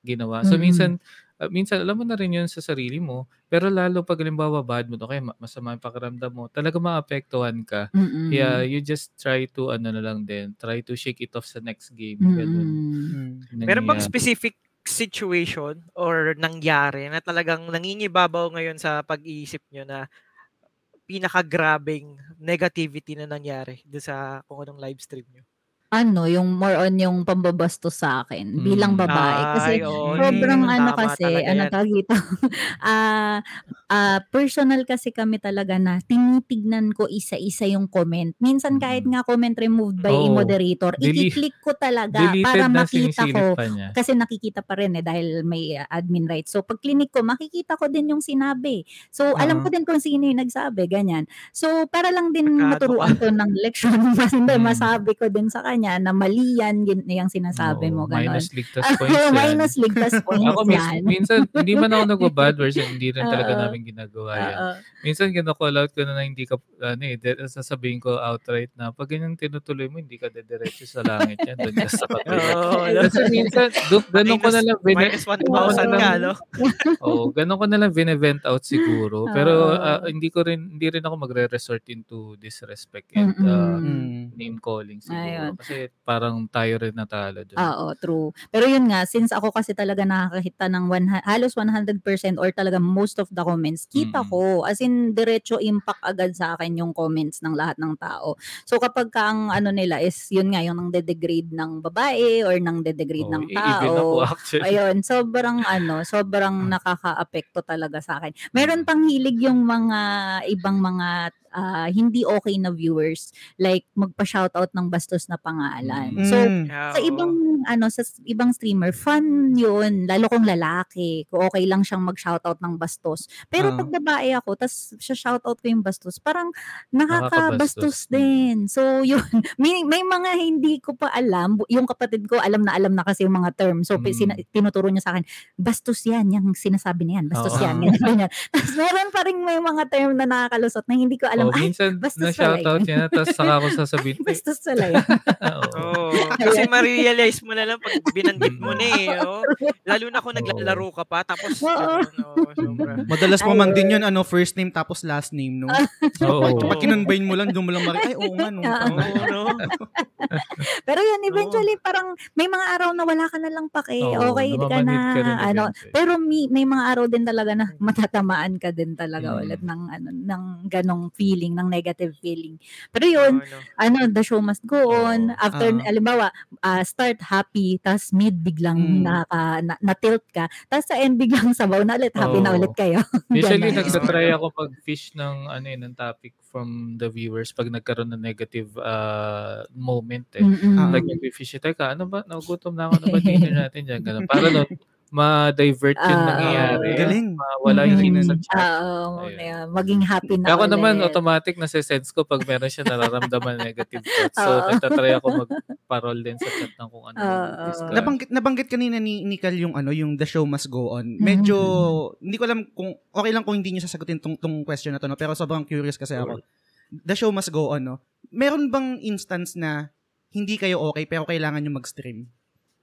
ginawa. So, Mm-mm. minsan, uh, minsan, alam mo na rin yun sa sarili mo, pero lalo pag halimbawa bad mood, okay, ma- masama yung pakiramdam mo, talaga maapektuhan ka. Mm-mm. Yeah, you just try to, ano na lang din, try to shake it off sa next game. Ganun. Mm-mm. Mm. Meron bang Nangyari. specific situation or nangyari na talagang nangingibabaw ngayon sa pag-iisip nyo na pinakagrabing negativity na nangyari doon sa kung anong live stream nyo? Ano, yung more on yung pambabastos sa akin bilang Hmm. babae. Kasi Ay, oo. sobrang Mm, ano Tama kasi, talaga ano yan. tawag dito, <laughs> ah, ah, personal kasi kami talaga na tinitignan ko isa-isa yung comment. Minsan kahit Mm. nga comment removed by a Oo. moderator, Deli- iki-click ko talaga Deleted para na makita sinisilip ko. pa niya. Kasi nakikita pa rin eh dahil may uh, admin rights. So pag clinic ko, makikita ko din yung sinabi. So alam Oo. ko din kung sino yung nagsabi, ganyan. So para lang din Pagkano maturuan ko ng leksyon, <laughs> mas hindi Mm. masabi ko din sa kanya na mali yan, gin- yung sinasabi Oo, mo, ganon. minus ligtas <laughs> points yan. Minus ligtas <laughs> points Ako mis- yan. minsan, hindi man ako nagwa-bad <laughs> version, hindi rin talaga Oo. namin ginagawa yan. Oo. Minsan kino-call out ko na na hindi ka, ano eh, de- sasabihin ko outright na pag ganyan tinutuloy mo, hindi ka dediretso sa langit yan, doon ka sa. Oo, no? Kasi minsan, do, ganun ko na lang, bine, minus 1,000 ka, no? oh, ganun ko na lang vent out siguro. Pero Oo. ah, hindi ko rin, hindi rin ako magre-resort into disrespect and Mm. name calling siguro. Ayun. Kasi parang tayo rin natalo dun. Oo, true. Pero yun nga, since ako kasi talaga nakakahita ng one, halos 100% or talaga most of the comments, kita Mm. ko. As in, diretso impact agad sa akin yung comments ng lahat ng tao. So kapag ka ang ano nila is, yun nga, yung nang degrade ng babae or nang degrade Oh, ng i- even ako tao. actually. Ayun, sobrang ano, sobrang <laughs> nakaka-apekto talaga sa akin. Meron pang hilig yung mga ibang mga ah, hindi okay na viewers like magpa-shoutout ng bastos na pangalan. Mm. So Mm. Yeah, sa ibang ano sa ibang streamer fun 'yun lalo kung lalaki kung okay lang siyang mag-shoutout ng bastos pero Ah. pag babae ako tas siya shoutout ko yung bastos parang Nakakabastos. nakakabastos din so yun <laughs> may, may mga hindi ko pa alam yung kapatid ko alam na alam na kasi yung mga term so Mm. sina- tinuturo niya sa akin bastos yan yung sinasabi niyan bastos Oo. yan <laughs> ganyan, ganyan. tas meron pa rin may mga term na nakakalusot na hindi ko alam Oh, ay minsan bastos na shoutout niya, tapos saka ako sasabihin, <laughs> "Ay, bastos pala yun <laughs> oo. Oo. Kasi ma-realize mo na lang pag binanggit mo na eh. Oh. Lalo na kung naglalaro ka pa. Tapos, oh, sobra. Madalas mo man din yun, ano, first name tapos last name, no? <laughs> Oo. Pag kinonbine mo lang, doon mo lang mari, ay, oo nga, no. Oo, no? <laughs> Pero yun, eventually, parang may mga araw na wala ka na lang pake. Oo, okay ka na. ka rin ano, eventually. pero may, may mga araw din talaga na matatamaan ka din talaga Mm. ulit ng, ano, ng ganong feeling, ng negative feeling. Pero yun, Oo, no? ano, the show must go on. Oo. After, Ah. alimbawa, ah, start happy, tas mid biglang Mm. naka, na, na-tilt ka, tas sa end biglang sabaw na ulit, happy na Oo. ulit kayo. <laughs> Usually, nagtatry ako mag-fish ng, ano eh, ng topic from the viewers pag nagkaroon ng negative uh, moment eh. Mm-mm. Ah. Like, nag-fish siya, teka, ano ba, nagugutom na ako, ano ba dinner <laughs> natin dyan? Ganun. Para nun, ma-divert yung Ah, nangyayari. Galing. Mawala yung Mm. hint sa chat. Oo, Ayun. yeah, maging happy na Ako ulit. naman, automatic na sense ko pag meron siya nararamdaman na <laughs> negative thoughts. So, Oo. nagtatry ako mag-parol din sa chat ng kung ano. Oo. Nabanggit, nabanggit kanina ni Nicole yung ano, yung the show must go on. Medyo, hindi ko alam kung, okay lang kung hindi niyo sasagutin tong, tong question na to, no? pero sobrang curious kasi ako. The show must go on, no? Meron bang instance na hindi kayo okay pero kailangan nyo mag-stream?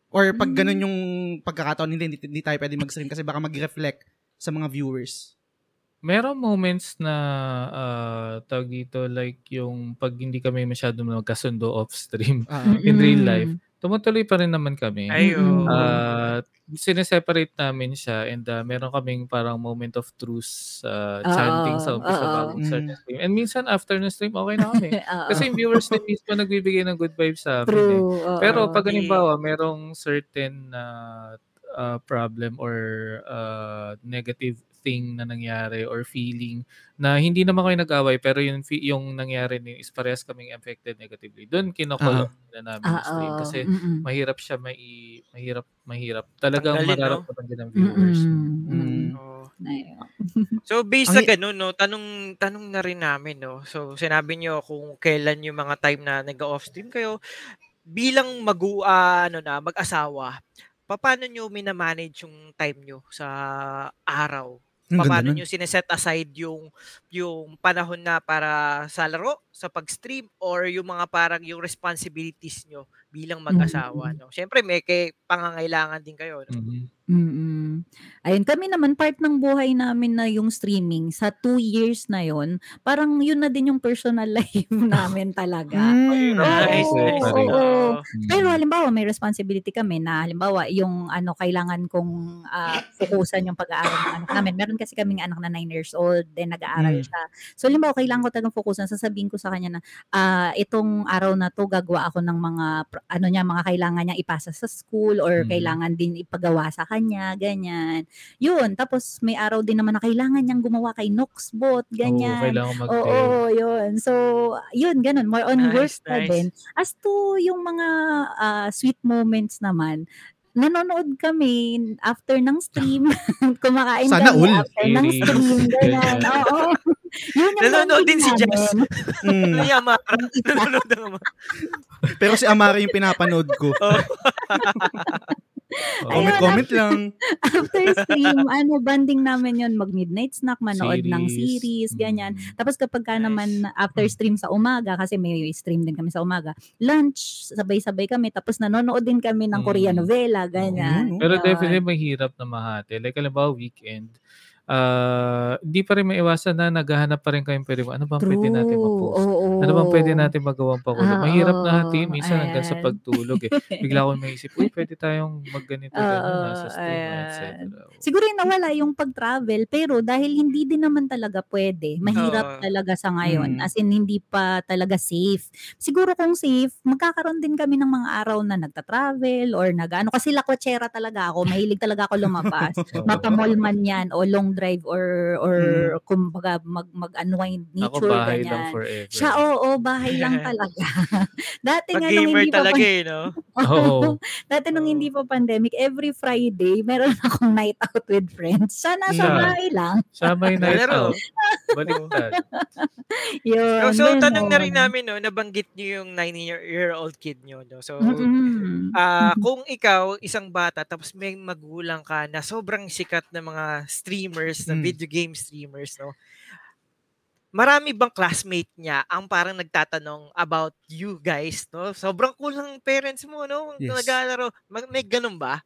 Or pag ganun yung pagkakataon, hindi, hindi, hindi tayo pwede mag-stream kasi baka mag-reflect sa mga viewers. Meron moments na uh, tawag dito like yung pag hindi kami masyado magkasundo off stream Ah, <laughs> in real Mm. life, tumutuloy pa rin naman kami. Ayun. Uh, sineseparate namin siya and uh, meron kaming parang moment of truth uh, Oo, chanting sa umpisa oo. bago Mm. start ng stream. And minsan after ng stream, okay na kami. <laughs> Oo. Kasi yung viewers din mismo nagbibigay ng good vibes sa amin. eh. True. oo. Pero pag halimbawa, merong certain na uh, problem or uh, negative thing na nangyari or feeling na hindi naman kayo nag-away pero yung fi- yung nangyari ni is parehas kaming affected negatively. Doon kinokolo na namin Ah, stream kasi Mm-mm. mahirap siya mai mahirap mahirap. Talagang Tanggalin, no? mararamdaman din ng viewers. Mm-mm. Mm. Mm-mm. Oo. Ayun. So based sa ganun no, tanong tanong na rin namin no. So sinabi niyo kung kailan yung mga time na nag-off stream kayo bilang magu ah, ano na mag-asawa. Paano niyo minamanage yung time niyo sa araw? Paano niyo sineset aside yung yung panahon na para sa laro, sa pag-stream or yung mga parang yung responsibilities niyo bilang mag-asawa no. Syempre may kay pangangailangan din kayo no. Mhm. Mm-mm. Mm. Ayun, kami naman part ng buhay namin na yung streaming sa two years na yon parang yun na din yung personal <laughs> life namin talaga. Mm. Nice, Oo, nice. oo. Oo. Pero halimbawa may responsibility kami na halimbawa yung ano kailangan kong ah, fokusan yung pag-aaral ng anak namin. Meron kasi kaming anak na 9 years old, then nag-aaral Mm. siya. So halimbawa kailangan ko talagang fokusan, sasabihin ko sa kanya na ah, itong araw na to gagawa ako ng mga ano niya mga kailangan niya ipasa sa school or Mm. kailangan din ipagawa sa kanya, ganyan. Yun, tapos may araw din naman na kailangan niyang gumawa kay Noxbot, Oo, ganyan. kailangan mag Oo, yun. So, yun, ganun. More on work Nice, na nice. din. As to yung mga ah, sweet moments naman, nanonood kami after ng stream. <laughs> Kumakain Sana kami all. after ng stream. Ganyan. Oo. <laughs> Yun yung Nanonood din si Jess. Mm. Yung <laughs> Amara? Nanonood ng Amara. Pero si Amara yung pinapanood ko. Oo. Oo. Comment, comment lang. <laughs> After stream, ano, banding namin yun. Mag-midnight snack, manood ng Series. series, ganyan. Mm. Tapos kapag ka Nice. naman after stream sa umaga, kasi may stream din kami sa umaga, lunch, sabay-sabay kami, tapos nanonood din kami ng Mm. Korean novela, ganyan. Mm, Pero Yun. definitely mahirap na mahati. Like, alam weekend, ah hindi pa rin maiwasan na naghahanap pa rin kayong pwede. Ano bang pwede natin ma-post? Oo. Ano bang pwede natin magawang pakulo? Oo, Mahirap na hatiin minsan hanggang sa ayan. pagtulog eh. Bigla ko maisip, uy, pwede tayong magganito, ganun, Oo, nasa stream, ayan. etc. Siguro yung nawala yung pag-travel, pero dahil hindi din naman talaga pwede, mahirap Oo. talaga sa ngayon. Mm. As in, hindi pa talaga safe. Siguro kung safe, magkakaroon din kami ng mga araw na nagta-travel or nag-ano. Kasi lakwatsera talaga ako. Mahilig talaga ako lumabas. <laughs> Oo. Mapamall man yan o long drive or or kumbaga mag mag-unwind Hmm. Ako nature bahay lang ganyan. forever. Siya, oo, bahay lang <laughs> talaga. <laughs> Dati nga nung hindi pa talaga pan- eh, no? <laughs> Oo. Dati nung hindi pa pandemic, every Friday, meron akong night out with friends. Siya nasa Siya. bahay lang. Siya may night Laro. out. Baliktad. Yun. So, so tanong na rin namin, no, nabanggit niyo yung 9-year-old kid niyo, no? So, Mm-mm. ah kung ikaw, isang bata, tapos may magulang ka na sobrang sikat na mga streamers, na Mm. video game streamers, no? Marami bang classmate niya ang parang nagtatanong about you guys, no? Sobrang cool ng parents mo, no? Yes. Naglalaro. Mag- May ganun ba?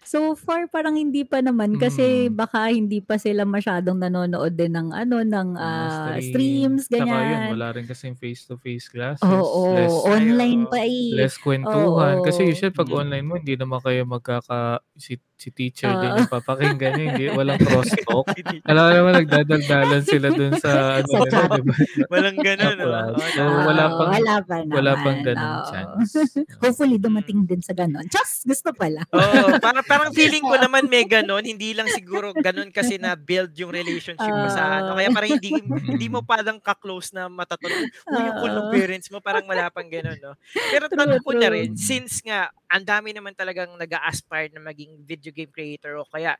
So far parang hindi pa naman kasi Mm. baka hindi pa sila masyadong nanonood din ng ano ng Mga ah, stream. streams Saka yun, ganyan. wala rin kasing face-to-face classes. Oo, less, online Ayo. pa eh. less kwentuhan. Kasi Oo. usually pag Mm. online mo, hindi naman kayo magkaka... Si, si teacher din Oo. yung papakinggan nyo. Hindi, walang <laughs> crosstalk. Alam mo naman, nagdadaldalan sila dun sa <laughs> ano Sa nila, chat. di ba? Walang ganun, no? Class. Oh, So, wala pang- wala pa naman. Wala pang ganun oo. chance. <laughs> Hopefully dumating din sa ganun. Just gusto pala. Oo, parang parang feeling ko naman may ganon, hindi lang siguro ganon kasi na build yung relationship mo sa ano. Kaya parang hindi hindi mo parang ka-close na matatanong, uy, yung cool ng Oo. parents mo, parang wala pang ganon, no? Pero True, tanong ko na true. rin, since nga, ang dami naman talagang nag-aspire na maging video game creator o kaya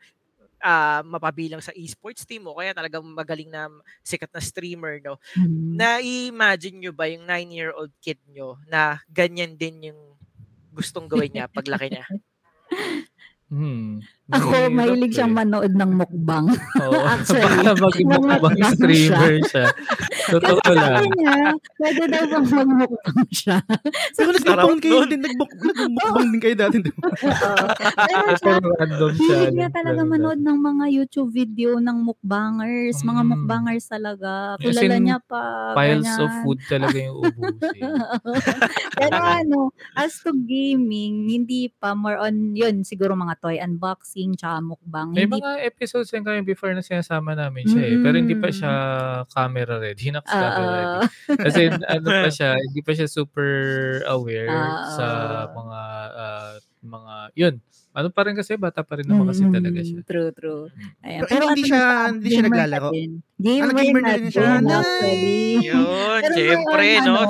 ah mapabilang sa esports team o kaya talagang magaling na sikat na streamer, no? Hmm. Na-imagine nyo ba yung 9-year-old kid nyo na ganyan din yung gustong gawin niya <laughs> paglaki niya? Hmm. Ako, mahilig siyang eh. manood ng mukbang. Oo. <laughs> Actually, Baka maging mukbang mamukbang streamer siya. Totoo Kasi lang. niya, pwede daw bang magmukbang siya. <laughs> Pero nagmukbang kayo din, nagbukbang din kayo dati. di ba? <laughs> Oo. Pero siya, hilig niya talaga manood ng mga YouTube video ng mukbangers. Mga Mm. mukbangers talaga. Kilala niya pa. Piles of food talaga yung ubusin. Pero ano, as to gaming, hindi pa more on yun, siguro mga toy unboxing, tsaka mukbang. May Hindi mga episodes din kami before na sinasama namin siya eh. Pero hindi pa Mm. siya camera ready. Hinax Ah, camera ready. Kasi ano pa siya, hindi pa siya super aware Ah, sa ah. mga ah, mga yun. Ano pa rin kasi bata pa rin naman kasi Mm, talaga siya. True, true. Ayan. Pero hindi ano siya- hindi siya gamer naglalaro? na. Gamer, Ah, gamer na na rin siya. Yun, syempre, no?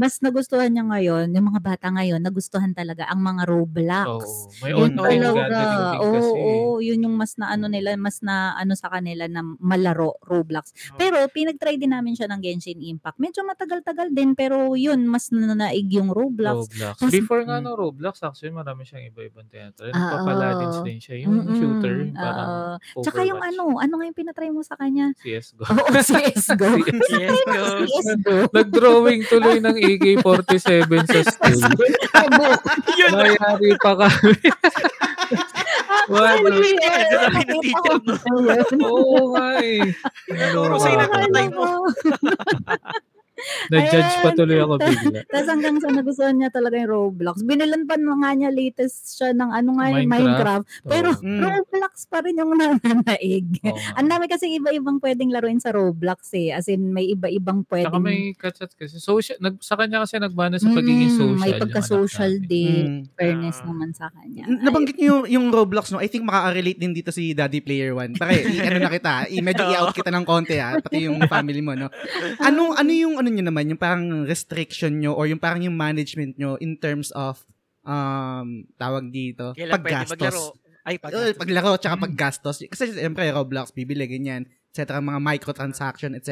Mas nagustuhan niya ngayon, yung mga bata ngayon, nagustuhan talaga ang mga Roblox. Oo. May Yun online talaga. Oo, kasi. oo, yun yung mas na ano nila, mas na ano sa kanila na malaro Roblox. Oh. Pero pinag-try din namin siya ng Genshin Impact. Medyo matagal-tagal din pero yun mas nanaig yung Roblox. Roblox. Tas- Before nga Mm. ng Roblox, actually, marami siyang iba-ibang. Ah, Nagpapaladins oo. din siya. Yung Mm-mm, shooter, yung oo. parang Tsaka yung ano, ano nga yung pinatry mo sa kanya? CSGO. Oo, CSGO. Yes, go. CSGO. Nag-drawing tuloy ng AK-47 sa school. Yun, Mayari pa kami. Wala. Sabi ng teacher mo. Oo nga eh. Tinuro sa'yo ng tatay mo. <laughs> <laughs> Na-judge pa tuloy ako bigla. <laughs> Tapos hanggang sa nagustuhan niya talaga yung Roblox. Binilan pa na nga niya latest siya ng ano nga yung Minecraft. Minecraft. Pero. Mm. Roblox pa rin yung <laughs> nananaig. Nga. Ang dami kasi iba-ibang pwedeng laruin sa Roblox eh. As in, may iba-ibang Saka pwedeng... may kachat kasi. Social, nag, sa kanya kasi nagbana sa pagiging Mm, social. May yung pagka-social din. Mm. Fairness Ah. naman sa kanya. N- Nabanggit niyo yung, yung Roblox, no? I think makaka-relate din dito si Daddy Player One. Pare, i- ano na kita, i- medyo i-out kita ng konti ha, pati yung family mo, no? Ano, ano yung ano nyo naman, yung parang restriction nyo or yung parang yung management nyo in terms of um, tawag dito, Kailan pwede maglaro? paggastos. Ay, Pag, paggastos. paglaro tsaka paggastos. Kasi siyempre, Roblox, bibili, ganyan etc. mga microtransaction, etc.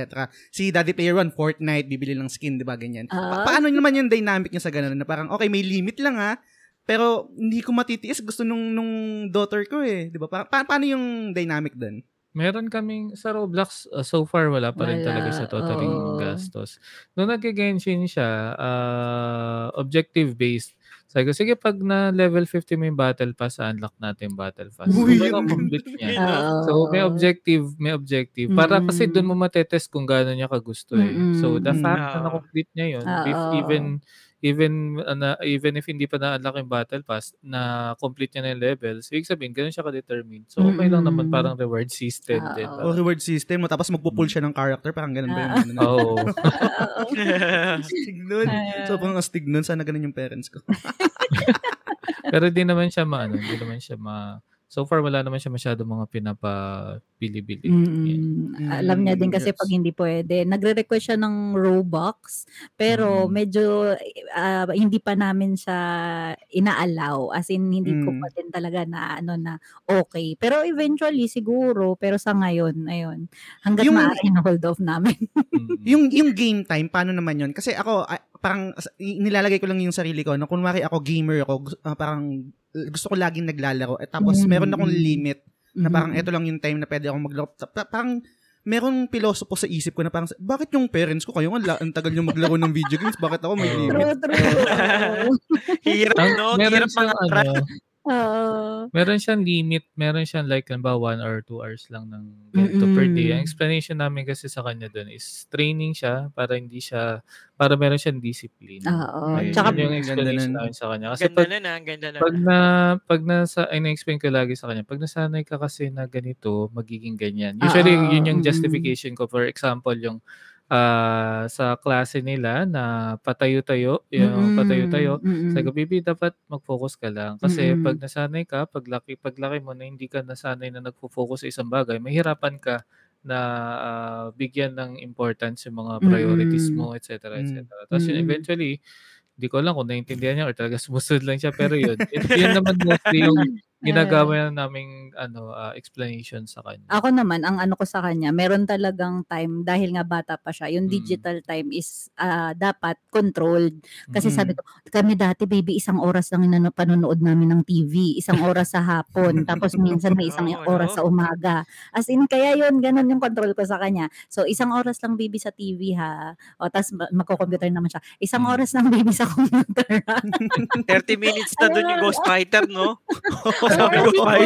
Si Daddy Player One, Fortnite, bibili ng skin, di ba, ganyan. Pa- Ah. paano naman yung dynamic niya sa ganun? Na parang, okay, may limit lang ha, pero hindi ko matitiis. Gusto nung, nung daughter ko eh. Di ba? Pa- pa- paano yung dynamic doon? Meron kaming sa Roblox uh, so far wala pa rin Wala, talaga sa totaling oo. gastos. Nung nag-Genshin siya, uh, objective based. Sabi ko, sige pag na level 50 mo yung battle pass, unlock natin yung battle pass. Uy, Kung ang complete ganda. niya. <laughs> So may objective, may objective. Para kasi Mm. doon mo matetest kung gaano niya kagusto eh. So the Mm-mm. fact na na-complete niya yun, Oo. if even uh, na, even if hindi pa na-unlock yung battle pass, na complete niya na yung levels, ibig sabihin, ganun siya ka-determined. So, okay lang naman parang reward system Oo. din. O reward system mo, tapos magpupull siya ng character, parang ganun ba yung ano? na- Oo. <laughs> Astig nun. Sobrang astig nun. Sana ganun yung parents ko. <laughs> Pero di naman siya maano, di naman siya ma So far wala naman siya masyado mga pinapabili-bili. Mm, Alam niya din kasi Yes. pag hindi pwede. Nagre-request siya ng Robux, pero Mm. medyo ah, hindi pa namin siya inaalaw. As in, hindi ko Mm. pa din talaga na ano na okay. Pero eventually, siguro. Pero sa ngayon, ayun. Hanggat Yung- maaari na hold off namin. Yung yung game time, paano naman yun? Kasi ako, ah, parang nilalagay ko lang yung sarili ko. No? Kunwari ako gamer ako, ah, parang uh, gusto ko laging naglalaro. Eh, tapos Mm. meron akong limit na parang Mhm. eto lang yung time na pwede akong maglaro. Ta- ta- Parang merong pilosopo sa isip ko na parang, bakit yung parents ko kayo, ang, la- ang tagal yung maglaro ng video games, bakit ako may limit? True, true. <laughs> Oo. Hirap, no? meron Hirap mga ano, Oo. meron siyang limit, meron siyang like halimbawa 1 or 2 hours lang ng ganito per day. Ang Mm-mm. explanation namin kasi sa kanya doon is training siya para hindi siya para meron siyang discipline. Oo. Ayun, Tsaka, yun yung Ganda explanation nun. namin sa kanya. Kasi Ganda pag na na, ang ganda na. Pag na pag nasa ay na-explain ko lagi sa kanya, pag nasanay ka kasi na ganito, magiging ganyan. Usually Oo, yun yung mm. justification ko. For example, yung ah, sa klase nila na patayo-tayo, yung patayo-tayo. Mm-mm. Sa gabi, dapat mag-focus ka lang. Kasi Mm. pag nasanay ka, paglaki, paglaki mo na hindi ka nasanay na nagfo-focus sa isang bagay, mahirapan ka na ah, bigyan ng importance yung mga priorities Mm. mo, etc. etc. Mm. Tapos yun, Mm. eventually, hindi ko alam kung naintindihan niya or talaga <laughs> sumusunod lang siya. Pero yun, yun, <laughs> yun naman mostly yung ginagawa naming ano, ah, explanation sa kanya. Ako naman, ang ano ko sa kanya, meron talagang time, dahil nga bata pa siya, yung Mm. digital time is ah, dapat controlled. Kasi Mm. sabi ko, kami dati baby, isang oras lang yung panonood namin ng TV, isang oras sa hapon, <laughs> tapos minsan may isang Oo, oras no? sa umaga. As in, kaya yun, ganun yung control ko sa kanya. So, isang oras lang baby sa TV ha, o tapos ma- magko-computer naman siya. Isang Mm. oras lang baby sa computer ha. <laughs> 30 minutes na dun yung Ghost Fighter, no? <laughs> Sabi grabe. Ay.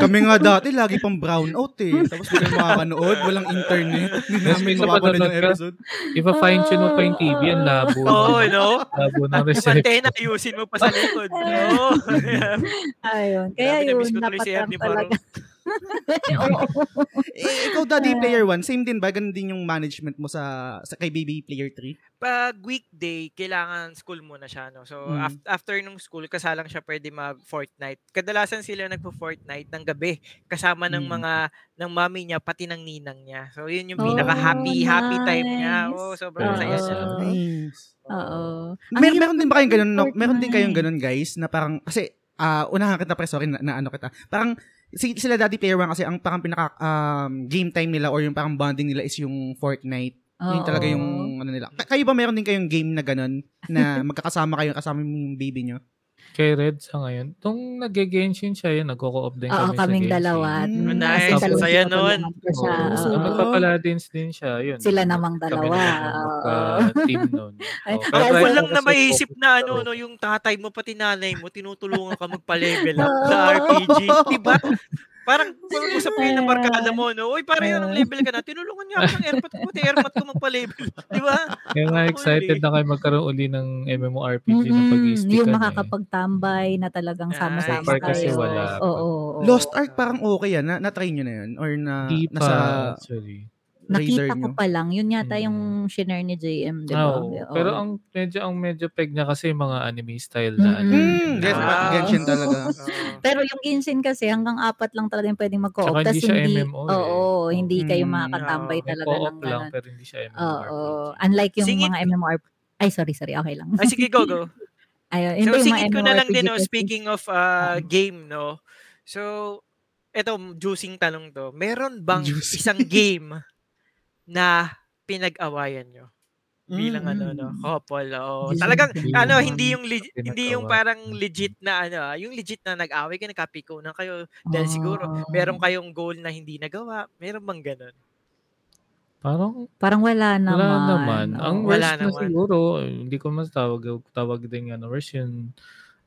Kami nga dati, lagi pang brownout eh. Tapos hindi kayo makakanood, walang internet. <laughs> Hindi namin mapapanood yung ka. episode. Ipa-fine tune mo pa yung TV, ang labo. Oo, no? Labo ng Yung reception. antena, ayusin mo pa sa likod. No? <laughs> Ayun. Kaya yun, ko dapat lang talaga. <laughs> Eh, ikaw, Daddy Player 1, same din ba? Ganun din yung management mo sa, sa kay Baby Player 3? Pag weekday, kailangan school muna siya, no? So, Mm. af- after nung school, kasalang siya pwede mag-Fortnite. Kadalasan sila nagpo-Fortnite ng gabi, kasama ng Mm. mga, ng mami niya, pati ng ninang niya. So, yun yung Oh, pinaka-happy, happy time niya. nice. Oh, sobrang Oo. saya siya. Oo. Nice. Oo. Ang Mer- meron din ba kayong ganun? No? Meron din kayong ganun, guys, na parang, kasi, ah unahan kita, pre, sorry, na, na ano kita. Parang, sila Daddy Player 1 kasi ang parang pinaka um, game time nila or yung parang bonding nila is yung Fortnite. Yun Oo. talaga yung ano nila. Ka- kayo ba meron din kayong game na ganun na <laughs> magkakasama kayo kasama yung baby nyo? Kay Red sa ngayon. Nung nag-ge-Genshin siya yun, nagko-co-op din Oo, kami sa kaming Genshin. dalawa. Mm. Mm, Nice. dalawa Saya sila nun. tulungan ko siya. Oo. Oo. So, Oo. nagpa-paladins din siya. Yun. Sila namang Kami dalawa. naman yung magka-team nun. <laughs> Ay, Oo, Ako ko right lang na kasi maisip focus na ano, ako. no, yung tatay mo pati nanay mo, tinutulungan ka magpa-level up <laughs> Oo. sa RPG. Diba? <laughs> Parang <laughs> kung usap kayo ng barkada mo, no? Uy, parang yun ang level ka na. Tinulungan niya ako ng airpot ko, pati airpot ko magpa-level. <laughs> Di ba? Kaya nga excited uli. na kayo magkaroon uli ng MMORPG na Mm-mm, pag-iistikan yung eh. makakapagtambay na talagang Nice. sama-sama far kasi wala. Oo. oo. Lost Ark parang okay yan. Na, na-try nyo na yun? Or na, Di pa, nasa actually. Radar Nakita ko nyo? pa lang. Yun yata Mm. yung share ni JM, di Ah, ba? oo. Oo. Pero ang medyo ang medyo peg niya kasi yung mga anime style na ano. Mm-mm. Mm, yes, Ah. pa- Genshin talaga. <laughs> Oo. Pero yung Genshin kasi hanggang apat lang talaga yung pwedeng mag-co-op. Tsaka hindi Tas siya hindi, MMO eh. Oo, hindi kayo Mm. makakatambay Oo. May talaga co-op ng lang ganun. pero hindi siya Oo. MMORPG. Unlike yung Singit- mga MMOR... Ay, sorry, sorry. Okay lang. Ay, sige, go, go. <laughs> Ayun, So, hindi yung mga singit ko na lang din, no, kasi- speaking of uh, Oo. game, no? So, eto, juicing tanong to. Meron bang Juicy. isang game <laughs> na pinag-awayan nyo? Bilang Mm. ano, no? Couple, oo. Talagang, Hindi ano, naman hindi yung, leg- hindi yung parang legit na, ano, ah, yung legit na nag-away kayo, nagkapiko na kayo. Dahil siguro, Ah. meron kayong goal na hindi nagawa. Meron bang ganun? Parang Parang wala naman. wala naman. Ang Oo. worst Wala na naman. siguro, hindi ko mas tawag, tawag din ano, worst yung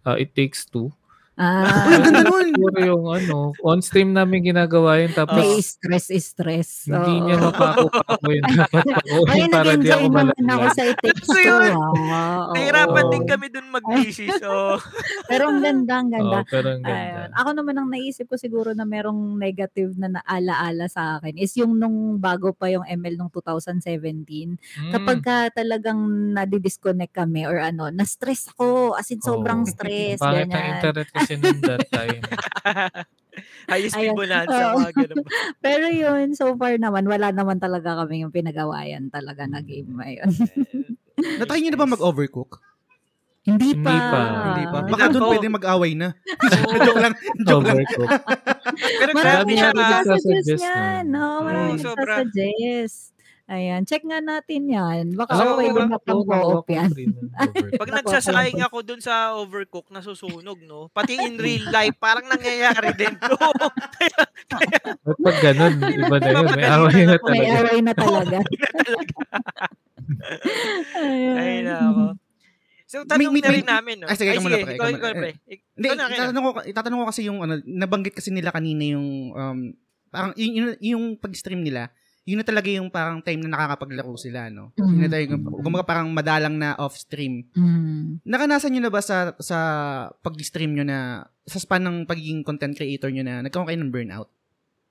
uh, It Takes Two. Uy, Ah, ang ganda nun! <laughs> Siguro yung ano, on stream namin ginagawa yun tapos may stress, stress. hindi Oo. niya mapako-pako yun. Dapat <laughs> Ay, pakuhin para di nag-enjoy ako naman ako sa Takes Kasi Two. yun, ah. Oo. Nahirapan din kami dun mag-thesis. So, <laughs> Pero ang ganda, ang ganda. Oo, pero ang Ayun. ganda. Ako naman ang naisip ko siguro na merong negative na naala-ala sa akin is yung nung bago pa yung ML nung 2017. Mm. Kapag ka talagang nadi-disconnect kami or ano, na-stress ako. As in, sobrang Oo. stress. Pangit ang ganyan. internet kasi nung that time. <laughs> High speed Ayun. bonanza, mga ganun. <laughs> Pero yun, so far naman, wala naman talaga kami yung pinagawayan talaga na game na yun. <laughs> Natry nyo na ba mag-overcook? Hindi Hindi pa. pa. Hindi pa. Hindi Baka na doon po. pwede mag-away na. joke lang. Joke lang. Overcook. Pero Marami na Marami ah. nagsasadya. nagsasuggest na. yan. No? Marami Oo, sobra. Ayan, check nga natin yan. Baka pwede wala na pang co-op yan. Pag nagsasaing ako dun sa overcook, nasusunog, no? Pati in real life, parang nangyayari din <laughs> to. At pag ganun, iba na yun. May away na ako. May talaga. away na talaga. Ay, <laughs> Ayan. nako. So, tanong May- may- na rin may- namin, no? Ay, sige, ikaw muna, pre, ikaw, ikaw pre. Hindi, kaya na. itatanong ko, itatanong ko kasi yung, ano, nabanggit kasi nila kanina yung, um, parang, yung, yung, yung pag-stream nila, yun na talaga yung parang time na nakakapaglaro sila, no? Yun na talaga, kumbaga parang madalang na off-stream. Mm. Nakanasan nyo na ba sa, sa pag-stream nyo na, sa span ng pagiging content creator nyo na, nagkaroon kayo ng burnout?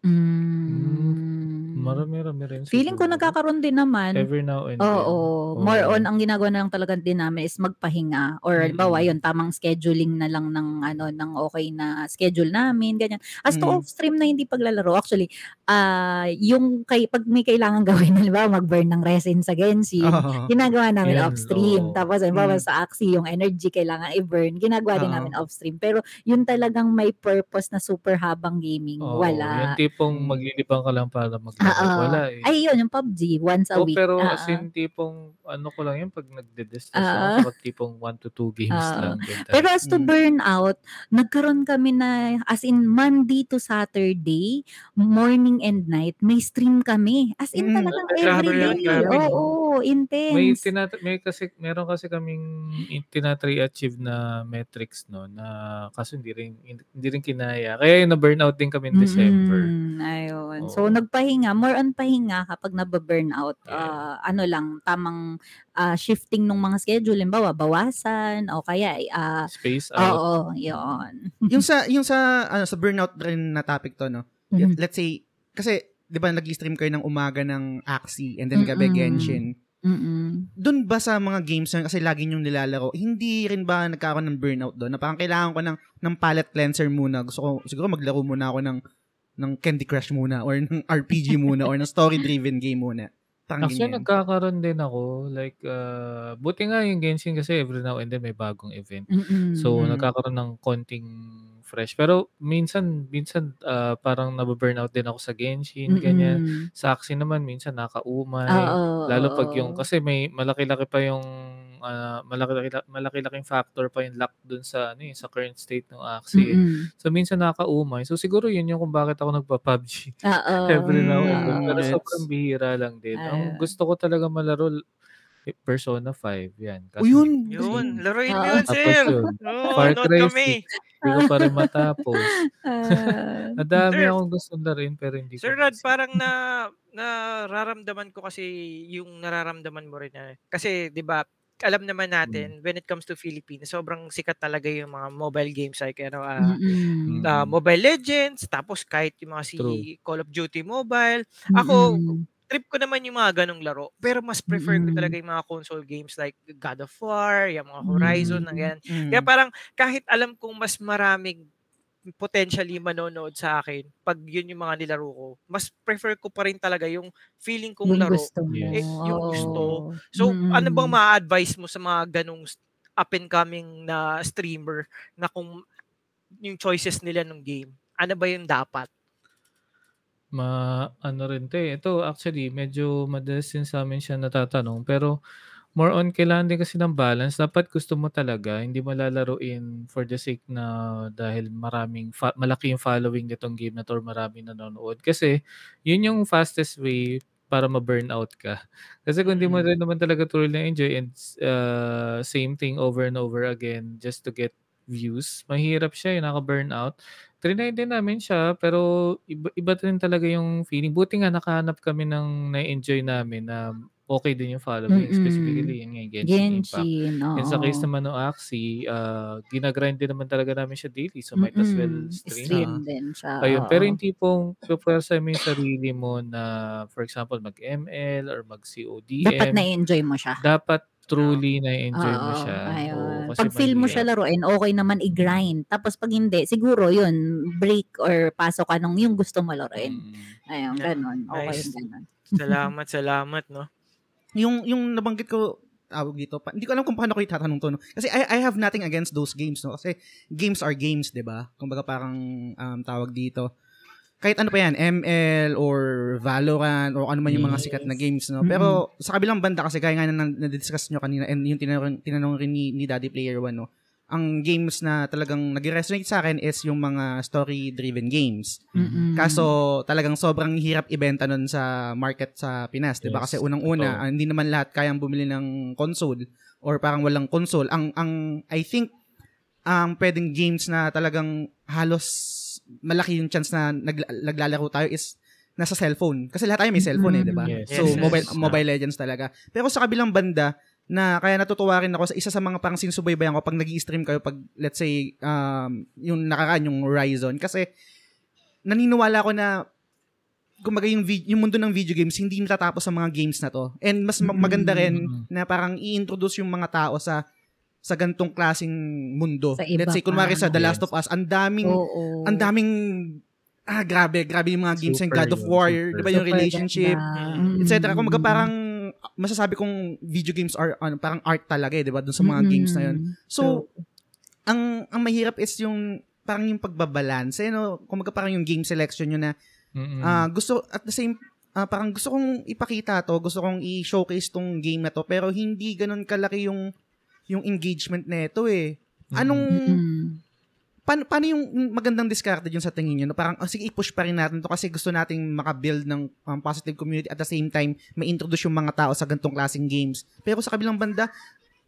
Mm. Marami-rami rin. Feeling ko nagkakaroon din naman. Every now and Oo, then. more Oo. on ang ginagawa na lang talaga din namin is magpahinga or Mm. halimbawa yun tamang scheduling na lang ng ano ng okay na schedule namin ganyan. As to Mm. off stream na hindi paglalaro actually ah yung kay pag may kailangan <laughs> gawin halimbawa mag-burn ng resin sa Genshin Oo. ginagawa namin Yan, off stream. oo. Tapos halimbawa Mm. sa Axie yung energy kailangan i-burn ginagawa din Oo. namin off stream. Pero yun talagang may purpose na super habang gaming Oo, wala. Yung tipong maglilibang ka lang para maglaro. Oo. Wala eh. Ay yun yung PUBG once a Oh, week. pero Ah, as in tipong ano ko lang yun pag nagde-destas Ah. ako pag tipong 1 to 2 games Ah. lang. ganyan. Pero as to Mm. burnout, nagkaroon kami na, as in Monday to Saturday, morning and night, may stream kami. As in Mm. talagang Grabe every yun, day. grabe. Oo, may intense. tinat may kasi meron kasi kaming in- tinatry achieve na metrics no na kaso hindi rin hindi rin kinaya. Kaya yung na-burnout din kami in December. Mm, ayun. So, Oo. nagpahinga, more on pahinga kapag nababurnout. Yeah. Ah, ano lang, tamang ah, shifting ng mga schedule. Limbawa, bawasan o kaya, ah, Space out. oo, yun. yung sa, yung sa, ano, sa burnout rin na topic to, no? Mhm. Let's say, kasi, di ba, nag-stream kayo ng umaga ng Axie and then gabi. Genshin. Mm-mm. Doon ba sa mga games na kasi lagi nyong nilalaro, hindi rin ba nagkakaroon ng burnout doon? Na parang kailangan ko ng, ng palette cleanser muna. Gusto ko, siguro maglaro muna ako ng ng Candy Crush muna or ng <laughs> RPG muna or ng story-driven game muna. Parang Actually, ganyan. nagkakaroon din ako. Like, uh, buti nga yung Genshin kasi every now and then may bagong event. Mm-mm. So, Mm. nagkakaroon ng konting fresh. Pero, minsan, minsan, uh, parang nababurnout din ako sa Genshin, ganyan. Mm-mm. Sa Axie naman, minsan nakaumay. Oo, Lalo pag oo. yung, kasi may malaki-laki pa yung ah, malaki malaki-laking factor pa yung luck dun sa ano eh, sa current state ng Axie. eh. Mm. So minsan nakakaumay. So siguro yun yung kung bakit ako nagpa-PUBG Oo. <laughs> every now and then. Mm, Pero gets. sobrang bihira lang din. Ang Ayun. gusto ko talaga malaro Persona 5 yan. O Kaso yun. Yun, laruin mo Oo. yun, tapos sir. yun, Oo, Far Cry kami. 6. Hindi ko pa rin matapos. <laughs> Ah. Madami Sir. akong gustong laruin pero hindi Sir ko Rod, kasi. parang na nararamdaman ko kasi yung nararamdaman mo rin na. Kasi 'di ba, alam naman Mm. natin when it comes to Philippines, sobrang sikat talaga yung mga mobile games like ano ah, Mm-mm. ah, Mm. Mobile Legends, tapos kahit yung mga si True. Call of Duty Mobile. Ako, Mm-mm. Trip ko naman yung mga ganong laro. Pero mas prefer ko Mm. talaga yung mga console games like God of War, yung mga Horizon, Mm. na ganyan. Mm. Kaya parang kahit alam kong mas maraming potentially manonood sa akin pag yun yung mga nilaro ko, mas prefer ko pa rin talaga yung feeling kong Yung laro. gusto mo. Eh, yung gusto. So, ano bang Mm. ma-advise mo sa mga ganong up and coming na streamer na kung yung choices nila ng game, ano ba yung dapat? Ma ano rin 'to, eh, ito actually medyo madalas din sa'min siya natatanong pero more on kailangan din kasi ng balance. Dapat gusto mo talaga, hindi mo lalaruin for the sake na dahil maraming fa malaki yung following nitong game na 'to or maraming nanonood. Kasi yun yung fastest way para ma-burnout ka. <laughs> Kasi kung di mo Mm. rin naman talaga truly na-enjoy and uh, same thing over and over again just to get views, mahirap siya, eh, nakaka-burnout. Triny din namin siya pero iba iba rin talaga yung feeling. Buti nga nakahanap kami ng na-enjoy namin na okey din yung following. Mm. Specifically yun nga yung Genshin Impact. Genshin, And sa case oo. naman nung Axie, ah, gina-grind din naman talaga namin siya daily so might as well Mm. stream. Stream din siya, Ayun, pero oo. yung tipong pupuwersahin mo yung sarili mo na for example mag-ML or Dapat mag-CODM. na-enjoy mo siya. Dapat truly na-enjoy mo Oo, siya. Oo, ayun. kasi Pag feel mo siya mahirap. laruin, okey naman i-grind. Tapos pag hindi, siguro yun, break or pasok ka nung yung gusto mo laruin. Mm. Ayun, Yeah, gano'n. Okey nice. yung gano'n. Salamat, salamat, no? yung yung nabanggit ko tawag dito pa, hindi ko alam kung paano ko itatanong to no kasi I I have nothing against those games no kasi games are games 'di ba kumbaga parang um, tawag dito kahit ano pa yan ML or Valorant or ano man yung mga sikat na games no pero sa kabilang banda kasi gaya nga na na-discuss nyo kanina and yung tinanong, tinanong rin ni, ni Daddy Player One no ang games na talagang nag-resonate sa akin is yung mga story-driven games. Mm. Kaso talagang sobrang hirap ibenta nun sa market sa Pinas, 'di ba? Kasi unang-una, ah, hindi naman lahat kayang bumili ng console or parang walang console. Ang ang I think ang pwedeng games na talagang halos malaki yung chance na nagla- naglalaro tayo is nasa cellphone. Kasi lahat tayo may cellphone eh, 'di ba? Yes. So Yes, yes. mobile Mobile Legends talaga. Pero sa kabilang banda na kaya natutuwa rin ako sa isa sa mga parang sinusubaybayan ko pag nag-i-stream kayo pag let's say um, yung nakaraan yung Horizon kasi naniniwala ako na kumbaga yung, vid- yung mundo ng video games hindi natatapos sa mga games na to. And mas ma- maganda rin Mm. na parang i-introduce yung mga tao sa sa gantong klasing mundo. Sa iba Let's say kunwari pa. sa The Last Yes. of Us, ang daming ang daming ah grabe, grabe yung mga games ng Super God of yun, War, super. 'di ba yung relationship, etc. Kung Mm. parang masasabi kong video games are ano, parang art talaga eh, 'di ba? Doon sa mga games na 'yon. Mm. So, ang ang mahirap is yung parang yung pagbabalance, eh, no? Kung parang yung game selection yun na Mm. ah, gusto at the same ah, parang gusto kong ipakita to, gusto kong i-showcase tong game na to, pero hindi ganun kalaki yung yung engagement nito eh. Anong Mm. paano, paano yung magandang discarded yun sa tingin nyo? No? Parang, oh, sige, i-push pa rin natin to kasi gusto nating makabuild ng um, positive community at the same time, may introduce yung mga tao sa gantong klaseng games. Pero sa kabilang banda,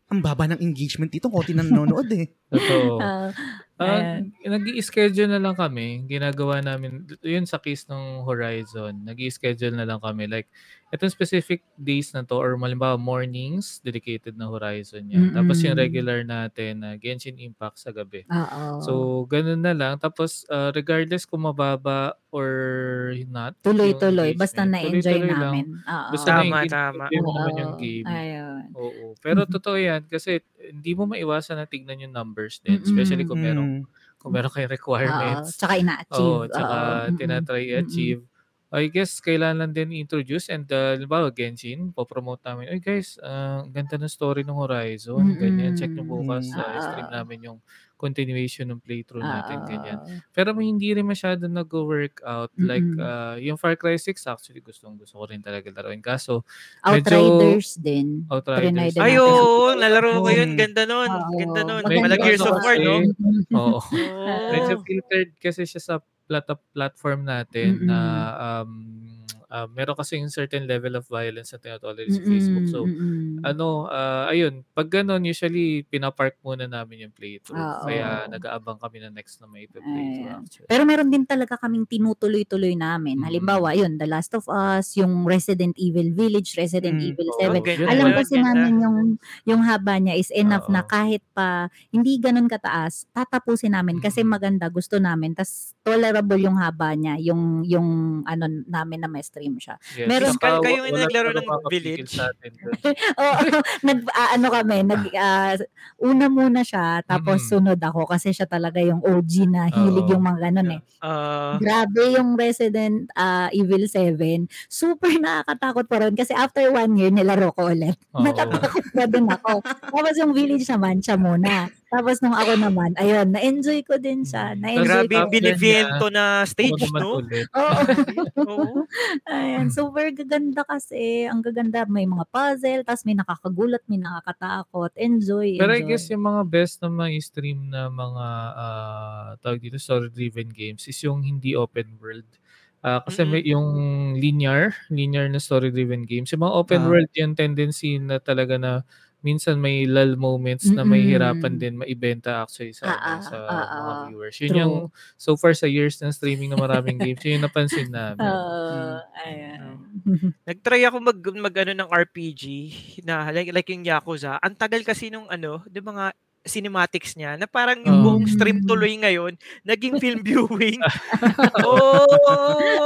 ang baba ng engagement dito, konti na nanonood eh. <laughs> Totoo. Ah, Ah, nag-i-schedule na lang kami. Ginagawa namin, yun sa case ng Horizon, nag-i-schedule na lang kami. Like, itong specific days na to, or malimbawa mornings, dedicated na Horizon yan. Tapos yung Mm-mm. regular natin, na Genshin Impact sa gabi. oo. So, ganun na lang. Tapos, ah, regardless kung mababa or not, tuloy-tuloy basta na-enjoy tuloy-tuloy lang. namin. Oo. Basta Tama, na-engage tama. mo naman Oo. yung game. Ayun. Oo. Pero Mhm. totoo yan kasi hindi mo maiwasan na tignan yung numbers din. Especially kung meron, Mm. kung meron kayong Oo. requirements. Tsaka ina-achieve. Oo, tsaka Oo. Mm-mm. tinatry i-achieve. I guess kailangan lang din i-introduce and uh, halimbawa Genshin, po-promote namin, "Uy guys, ah, ang ganda ng story ng Horizon, ganyan, check niyo bukas Mm. sa stream Oo. namin yung continuation ng playthrough natin, ganyan." Oo. Pero may hindi rin masyado nagwo-workout like, Mm. ah, yung Far Cry 6 actually gustong-gusto ko rin talaga laruin kaso medyo Outriders din. Outriders Trinay din Ay, natin. oo, nalaro ko yun. Mm. Ganda nun. Oo. Ganda nun. Maganda Mala Gears ano of War, no? kasi, Oo. <laughs> Oo. Medyo filtered kasi siya sa plat- platform natin na Mm. um, ah, meron kasi yung certain level of violence na tinotolerate sa Facebook. So, ano, ah, ayun, pag ganun, usually pinapark muna namin yung playthrough. Oo. Kaya nag-aabang kami na next na may playthrough Ayan. actually. Pero meron din talaga kaming tinutuloy-tuloy namin. Mm. Halimbawa, yun, The Last of Us, yung Resident Evil Village, Resident Mm. Evil Oo, 7. ganda Alam yun, kasi ganda. namin yung yung haba niya is enough na Oo. kahit pa hindi ganun kataas, tatapusin namin kasi Mm. maganda, gusto namin. Tas tolerable yung haba niya, yung yung ano namin na may stream siya. Yes. Meron- Saka Kayo- yung naglaro ng Village? <laughs> Oo, nag ah, ano kami, nag ah, una muna siya tapos Mm. sunod ako kasi siya talaga yung OG na hilig Oo. yung mga ganun eh. Ah, Grabe yung Resident ah, Evil 7. Super nakakatakot pa rin kasi after one year nilaro ko ulit. Oo. Natatakot na din ako. Tapos yung village naman, siya muna. Tapos nung ako naman, ayun, na-enjoy ko din siya. Mm. Na-enjoy grabe ko. yung binivento na stage, no? Oo. <laughs> Oo. Ayan, super gaganda kasi. Ang gaganda, may mga puzzle, tapos may nakakagulat, may nakakatakot. Enjoy, enjoy. Pero I guess yung mga best na mga stream na mga ah, tawag dito story-driven games is yung hindi open world. Ah, kasi Mm. may yung linear, linear na story-driven games. Yung mga open Ah. world yung tendency na talaga na minsan may lull moments na may hirapan Mm-mm. din maibenta actually sa Ah, ano, sa ah, mga ah, viewers. Yun true. yung so far sa years ng streaming ng maraming games, yun yung napansin namin. Oo, ayan. Nag-try ako mag, mag ano, ng RPG na like, like yung Yakuza. Ang tagal kasi nung ano, di ba nga cinematics niya na parang yung Oo. buong stream tuloy ngayon naging <laughs> film viewing. <laughs> Oo,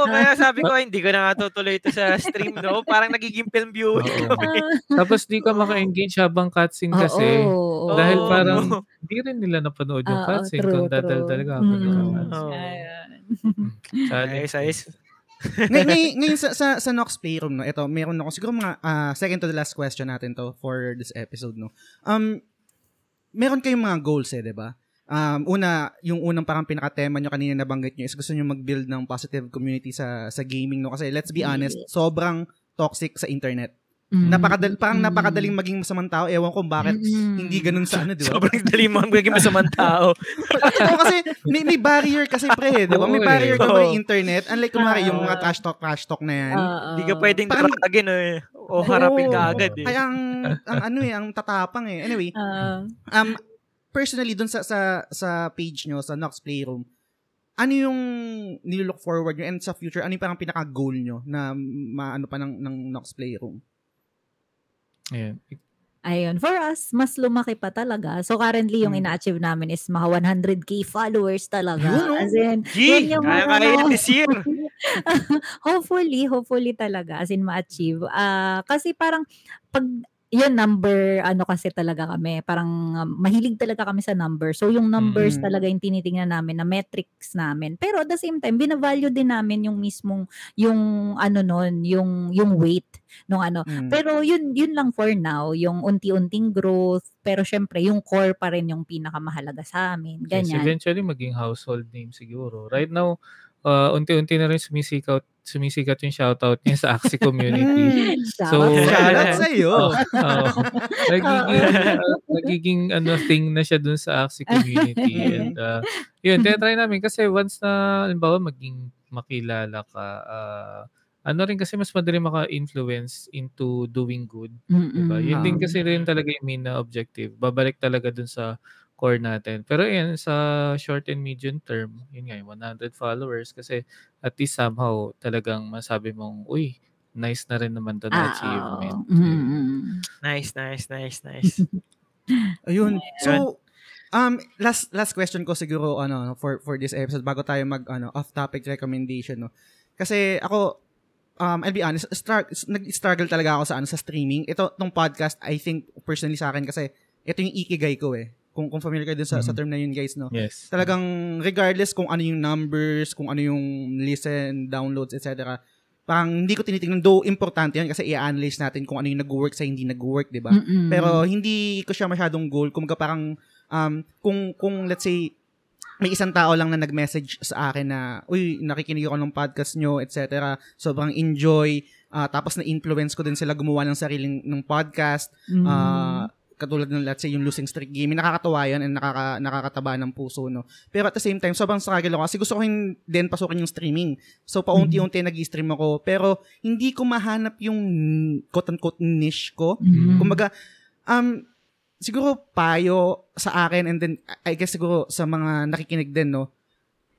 kaya sabi ko "Ay, hindi ko na nga tutuloy ito sa stream no. Parang nagiging film viewing kami. <laughs> Tapos di ka maka-engage habang cutscene kasi. Oo, Dahil Oo. parang hindi rin nila napanood yung Oo, cutscene kung dadal talaga ako Mm. Ayos, ayos. Ngay- ngay- ngayon sa, sa, sa Nox Playroom, no, ito, meron ako, siguro mga ah, second to the last question natin to for this episode, no. Um, meron kayong mga goals eh, di ba? Um, una, yung unang parang pinaka-tema nyo kanina nabanggit nyo is gusto nyo mag-build ng positive community sa sa gaming, no? Kasi let's be honest, sobrang toxic sa internet. Mm. Napakadal, parang Mm. napakadaling maging masamang tao. Ewan ko bakit Mm-mm. hindi ganun sa ano, di ba? Sobrang dali mo magiging masamang tao. <laughs> Oo, kasi may, may barrier kasi pre, di ba? May eh. barrier ka sa internet. Unlike kunwari yung mga trash talk, trash talk na yan. Hindi ka pwedeng Parang- dragin eh. O harapin ka agad eh. Kaya ang, ang ano eh, ang tatapang eh. Anyway, Ah. um, personally, dun sa, sa, sa page nyo, sa Nox Playroom, ano yung nilook forward nyo and sa future, ano yung parang pinaka-goal nyo na maano pa ng, ng Nox Playroom? Ayan. Ayun, for us, mas lumaki pa talaga. So currently, yung Hmm. ina-achieve namin is mga 100k followers talaga. Yun, oh. As in, G, yun yung kaya mga- kaya yan this year. <laughs> hopefully, hopefully talaga, as in ma-achieve. Ah, kasi parang, pag, yun, number, ano kasi talaga kami, parang um, mahilig talaga kami sa number. So, yung numbers Mm. talaga yung tinitingnan namin, na metrics namin. Pero at the same time, binavalue din namin yung mismong, yung, ano nun, yung, yung weight nung ano. Mm. Pero yun yun lang for now, yung unti-unting growth, pero syempre yung core pa rin yung pinakamahalaga sa amin. Yes, Ganyan. eventually maging household name siguro. Right now, uh, unti-unti na rin sumisikat, sumisikat yung shoutout niya sa Axie community. <laughs> Mm. Shout So, out. Shout out sa'yo. Oo. Oo. nagiging, uh, nagiging ano, thing na siya dun sa Axie community. And uh, yun, tinatry namin kasi once na, halimbawa, maging makilala ka, uh, ano rin kasi mas madali maka-influence into doing good. Diba? Yun din kasi rin talaga yung main na objective. Babalik talaga dun sa core natin. Pero yan, sa short and medium term, yun nga, yung 100 followers kasi at least somehow talagang masabi mong, uy, nice na rin naman to na Ah, achievement. oo. Mm-mm. Nice, nice, nice, nice. <laughs> Ayun. So, um last last question ko siguro ano for for this episode bago tayo mag ano off topic recommendation no. Kasi ako um I'll be honest, start nag-struggle talaga ako sa ano sa streaming. Ito tong podcast I think personally sa akin kasi ito yung ikigai ko eh. Kung kung familiar kayo dun sa, sa Mhm. term na yun guys no. Yes. Talagang regardless kung ano yung numbers, kung ano yung listen, downloads, etc. parang hindi ko tinitingnan, though importante yan kasi i-analyze natin kung ano yung nag-work sa hindi nag-work, di ba? Pero hindi ko siya masyadong goal. Kumbaga parang, um, kung, kung let's say, may isang tao lang na nag-message sa akin na, uy, nakikinig ako ng podcast nyo, etc. Sobrang enjoy. ah, tapos na-influence ko din sila gumawa ng sariling ng podcast. Mm. Ah, katulad ng let's say yung losing streak game, nakakatawa yan and nakaka, nakakataba ng puso, no. Pero at the same time, sobrang struggle ako kasi gusto ko hin- din pasukin yung streaming. So paunti-unti nag-stream ako, pero hindi ko mahanap yung quote-unquote niche ko. Mm. Kumbaga, um, siguro payo sa akin and then I guess siguro sa mga nakikinig din, no,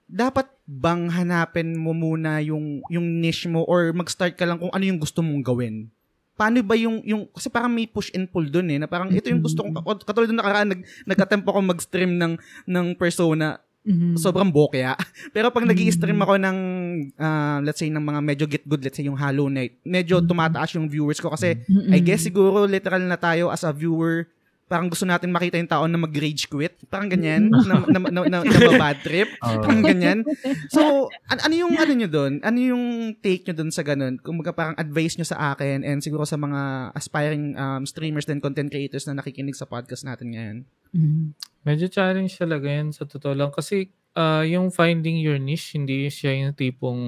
dapat bang hanapin mo muna yung yung niche mo or mag-start ka lang kung ano yung gusto mong gawin? Paano ba yung yung kasi parang may push and pull doon eh na parang ito yung gusto kong katulad ng nakaraan nag nag-attempt ako mag-stream ng ng persona Mhm. sobrang bokya. <laughs> Pero pag nag stream Mm. ako ng, ah, let's say, ng mga medyo get good, let's say yung Hollow Knight, medyo tumataas yung viewers ko kasi Mm-mm. I guess siguro literal na tayo as a viewer, parang gusto natin makita yung tao na mag-rage quit. Parang ganyan, na, na, na, na, na bad trip. <laughs> Oo. Parang ganyan. So, an- ano yung ano nyo doon? Ano yung take nyo doon sa ganun? Kung mga parang advice nyo sa akin and siguro sa mga aspiring um, streamers and content creators na nakikinig sa podcast natin ngayon. Mhm. Medyo challenge talaga yan sa totoo lang. Kasi ah, yung finding your niche, hindi siya yung tipong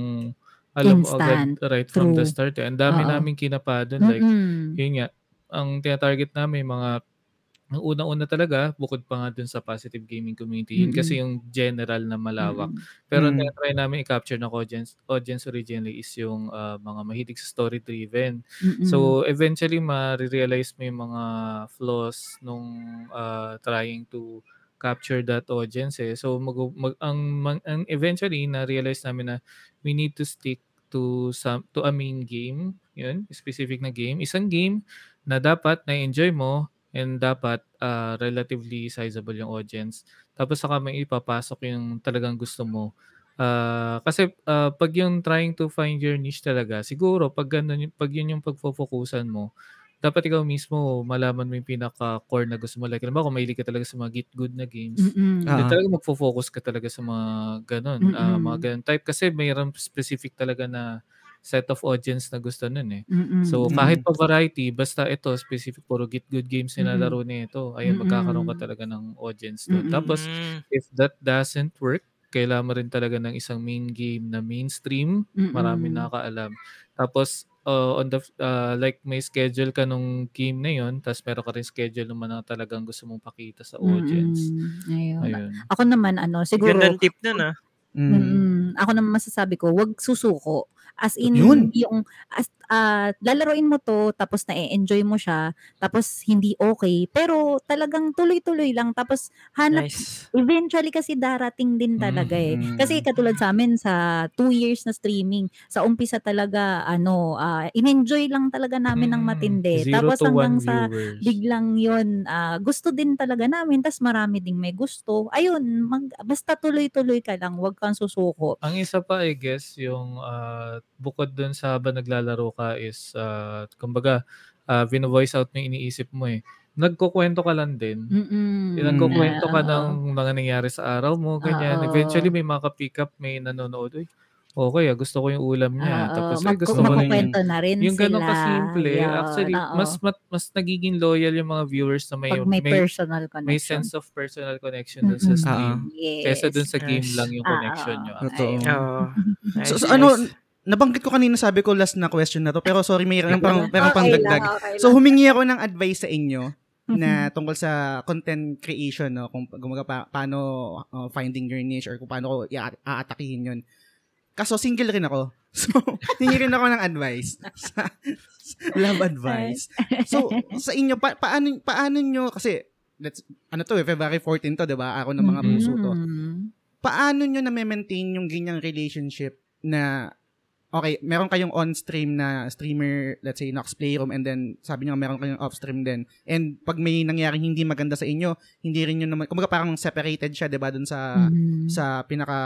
alam mo agad Instant. right from the True. start. Eh. Ang dami Oo. namin kinapa doon. Like, Mm-mm. yun nga, ang tinatarget namin, mga ang unang-una talaga, bukod pa nga dun sa positive gaming community, yun Mm-mm. kasi yung general na malawak. Mm-mm. Pero Mm. try namin i-capture ng audience, audience originally is yung ah, mga mahilig sa story-driven. Mm-mm. So, eventually, ma-realize mo yung mga flaws nung ah, trying to capture that audience eh. So, mag, mag- ang, mag- ang eventually, na-realize namin na we need to stick to some to a main game, yun, specific na game. Isang game na dapat na-enjoy mo and dapat ah, relatively sizable yung audience. Tapos saka may ipapasok yung talagang gusto mo. Ah, kasi ah, pag yung trying to find your niche talaga, siguro pag ganun, yung- pag yun yung pagfo-focusan mo, dapat ikaw mismo malaman mo yung pinaka-core na gusto mo. Like, alam mo, kung mahilig ka talaga sa mga get good na games. Ah. then talaga magfo-focus ka talaga sa mga ganun. ah, mga ganun type. Kasi mayroon specific talaga na set of audience na gusto nun eh. Mm-mm. So, kahit pa variety, basta ito, specific, puro get good games nilalaro nito, ayun, magkakaroon ka talaga ng audience doon. Tapos, if that doesn't work, kailangan mo rin talaga ng isang main game na mainstream, marami nakakaalam. Tapos, uh, on the, uh, like, may schedule ka nung game na yun, tapos meron ka rin schedule naman na talagang gusto mong pakita sa audience. Mm-mm. Ayun. Ayun. Ako naman, ano, siguro, Gandang tip nun ah. Mm. Mm, ako naman masasabi ko, wag susuko. As in, Yun. yung, as, ah, lalaroin mo to, tapos na-enjoy mo siya, tapos hindi okay, pero talagang tuloy-tuloy lang, tapos hanap, Nice. eventually kasi darating din talaga eh. Mm. Kasi katulad sa amin, sa two years na streaming, sa umpisa talaga, ano, ah, in-enjoy lang talaga namin ng Mm, matindi. zero Tapos hanggang sa, viewers. biglang yun, ah, gusto din talaga namin, tas marami ding may gusto. Ayun, mag, basta tuloy-tuloy ka lang, wag kang susuko. Ang isa pa, I guess, yung ah, bukod dun sa habang naglalaro ka is, uh, kumbaga, uh, vino-voice out mo yung iniisip mo eh. Nagkukwento ka lang din. Mm-mm. Nagkukwento ka Ah, ng mga nangyari sa araw mo, ganyan. Oo. Eventually, may maka-pick up, may nanonood. Uy, okay, ah, gusto ko yung ulam niya. Oo, Tapos, ay, magku- gusto ko rin magkukwento na rin yung sila. ganun kasimple. Yun, Actually, oo. mas, mas mas nagiging loyal yung mga viewers na may pag may, may, personal connection. may sense of personal connection dun sa Mm-mm. stream. yes. Kesa dun sa game Yes. lang yung connection oo. nyo. Totoo. Oo. So, Nice, so ano, nice. Nabanggit ko kanina sabi ko last na question na to, pero sorry, may meron pang, meron pang Okay lang, dagdag. okay So, lang. humingi ako ng advice sa inyo na tungkol sa content creation, no? Kung gumaga pa, paano uh, finding your niche or kung paano ko aatakihin yun. Kaso, single rin ako. <laughs> So, hingi rin ako ng advice. Sa, <laughs> love advice. So, sa inyo, pa, paano, paano nyo, kasi, let's, ano to eh, February 14 to, di ba? Ako ng mga Mhm. puso to. Paano nyo na-maintain yung ganyang relationship na okay, meron kayong on-stream na streamer, let's say, Nox Playroom, and then sabi nyo meron kayong off-stream din. And pag may nangyaring hindi maganda sa inyo, hindi rin yun naman, kumbaga parang separated siya, di ba, dun sa, Mhm. sa pinaka,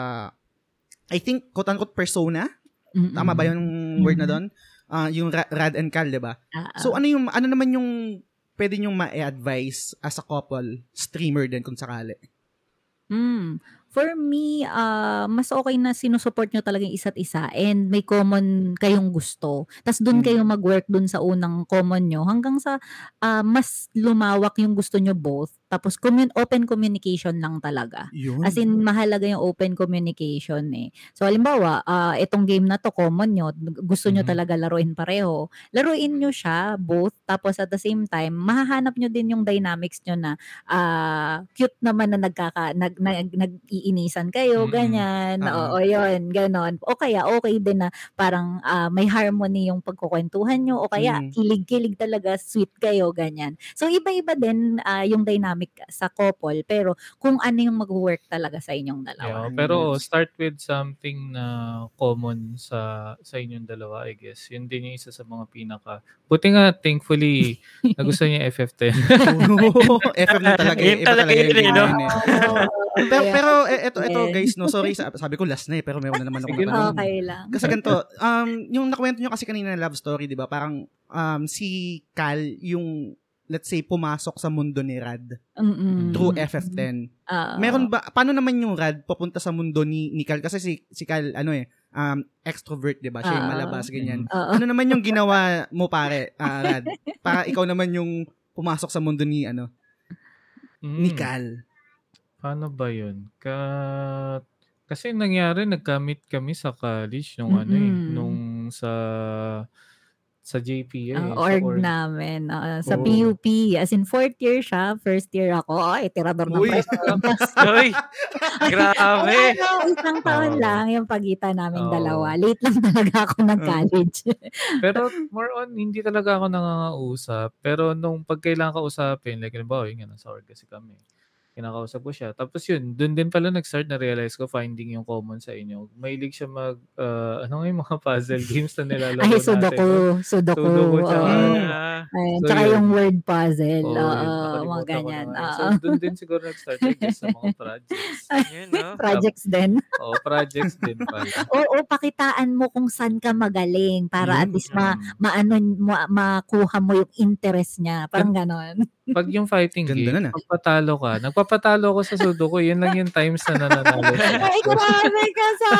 I think, quote-unquote, persona? Mm-mm. Tama ba yung word na doon? Ah, yung Ra- Rad and Cal, di ba? Ah, ah. So, ano yung, ano naman yung pwede nyong ma-advise as a couple, streamer din kung sakali? Mm. For me, ah, mas okay na sinusupport nyo talaga yung isa't isa and may common kayong gusto. Tas dun Mm. kayo mag-work dun sa unang common nyo hanggang sa ah, mas lumawak yung gusto nyo both. Tapos commun- open communication lang talaga. Yun. As in, mahalaga yung open communication eh. So, halimbawa, ah, itong game na to, common nyo, gusto nyo Mhm. talaga laruin pareho. Laruin nyo siya, both. Tapos at the same time, mahahanap nyo din yung dynamics nyo na ah, cute naman na nagkaka, nag, nag, nag-iinisan kayo, Mm-mm. ganyan. Ah. Oo, yun, ganon. O kaya, okay din na parang ah, may harmony yung pagkukwentuhan nyo. O kaya, Mm. kilig-kilig talaga, sweet kayo, ganyan. So, iba-iba din ah, yung dynamic sa couple. Pero, kung ano yung mag-work talaga sa inyong dalawa. Yeah, pero start with something na common sa sa inyong dalawa, I guess. Yun din yung isa sa mga pinaka. Buti nga, thankfully, <laughs> nagustuhan niya yung FF10. Oo, FM na talaga. eh. Yun Iba talaga talaga yun yung no? game eh. <laughs> Pero, pero eh, eto, eto guys, no, sorry, sa- sabi ko last na eh, pero meron na naman ako Sige natanong. Okay lang. Kasi ganito, um, yung nakwento nyo kasi kanina na love story, di ba? Parang um, si Cal, yung, let's say, pumasok sa mundo ni Rad Mm-mm. through FF10. Ah. Meron ba, paano naman yung Rad papunta sa mundo ni, ni Cal? Kasi si, si Cal, ano eh, um, extrovert, di ba? Siya yung Ah. malabas, ganyan. Oo. Ano naman yung ginawa mo, pare, ah, Rad? Para ikaw naman yung pumasok sa mundo ni, ano, ni Mm. Cal. Paano ba yun? Ka... Kasi nangyari, nagkamit kami sa college nung ano eh, nung sa sa. Ang eh, sa org org. namin. oo, sa Oo. PUP. As in, fourth year siya. First year ako. Ay, tirador ng Uy. <laughs> Uy, grabe. Ano, isang taon Oo. lang yung pagitan namin Oo. dalawa. Late lang talaga ako nag-college. <laughs> Pero more on, hindi talaga ako nangangausap. Pero nung pag kailangan ka usapin, like, halimbawa, yun nga, nasa org kasi kami. Kinakausap ko siya. Tapos yun, dun din pala nag-start na realize ko finding yung common sa inyo. Mahilig siya mag, uh, ano nga yung mga <laughs> puzzle games na nilalaro Ay, natin. sudoku. Sudoku. Sudoku, tsaka oo. Mm. So, tsaka yun. yung word puzzle. Oo, Oo, yun, mga ganyan. na. Oo. So, dun din siguro nag-start guess, sa mga <laughs> projects. yun, no? Projects din. Oo, projects din pala. <laughs> Oo, pakitaan mo kung saan ka magaling para at Yun. least ma, Mm. maano, ma, makuha mo yung interest niya. Parang ganon. Pag yung fighting Ganda game, nun ah. pagpatalo ka, nagpapatalo ko sa Sudoku, yun lang yung times na nananalo. <laughs> Ay, grabe ka sa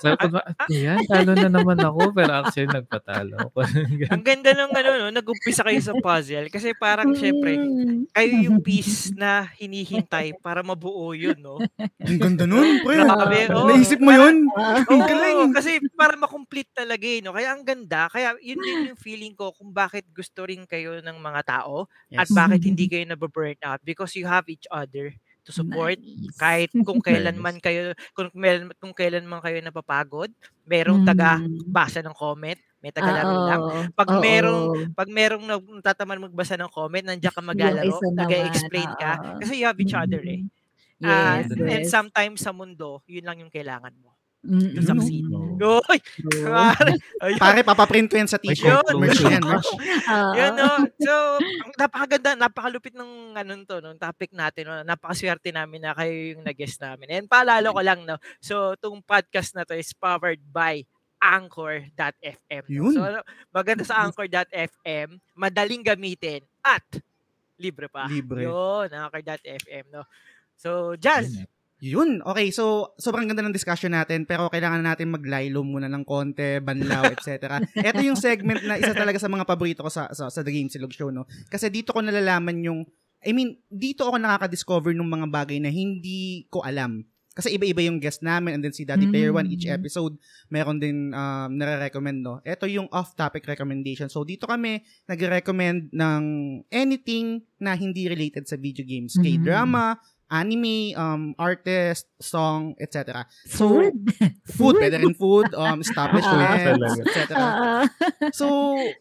Sabi ko, yan, talo na naman ako, pero actually nagpatalo ako. <laughs> Ang ganda nung ano, no, nag-umpisa kayo sa puzzle kasi parang syempre, Mm. kayo yung piece na hinihintay para mabuo yun, no? Ang ganda nun, pre. Grabe, oo. Naisip mo yun? Oo, galing. kasi para makomplete talaga eh, no? Kaya ang ganda, kaya yun din yung feeling ko kung bakit gusto rin kayo ng mga tao at Yes. bakit hindi kayo nababurn out because you have each other to support nice. kahit kung <laughs> kailan man kayo kung, meron- kung kailan man kayo napapagod, merong taga Mm. basa ng comment, may tagalaro Oo. lang. Pag Oo. merong pag merong nag- natatamad magbasa ng comment, nandiyan ka <laughs> maglalaro, nag-explain ka kasi you have each other eh. Mm. Ah, Yes, and yes. sometimes sa mundo, yun lang yung kailangan mo. Mm, succeed. mm. Uy! True. Pare. <laughs> Pare, papaprint ko yan sa t-shirt. Merch yan, merch. <laughs> Yun, no? So, ang napakaganda, napakalupit ng ano to, no, topic natin. No? Napakaswerte namin na kayo yung nag-guest namin. And paalala ko lang, no, so, itong podcast na to is powered by Anchor.fm. no? Yun. So, ano, maganda sa Anchor.fm, madaling gamitin at libre pa. Libre. Yun, Anchor.fm. No? So, Jazz, Yun. Okay, so sobrang ganda ng discussion natin pero kailangan natin maglaylo muna ng konti, banlaw, etc. Ito <laughs> yung segment na isa talaga sa mga paborito ko sa sa, sa The Game Silog Show, no? Kasi dito ko nalalaman yung I mean, dito ako nakaka-discover ng mga bagay na hindi ko alam. Kasi iba-iba yung guest namin and then si Daddy Player One, each Mm. episode, meron din um, nare-recommend, no? Ito yung off-topic recommendation. So, dito kami nagre-recommend ng anything na hindi related sa video games. Mm. K-drama, anime, um, artist, song, etc. So, Food. food, pwede rin food, um, <laughs> establishments, Talaga. etc. Oo. So,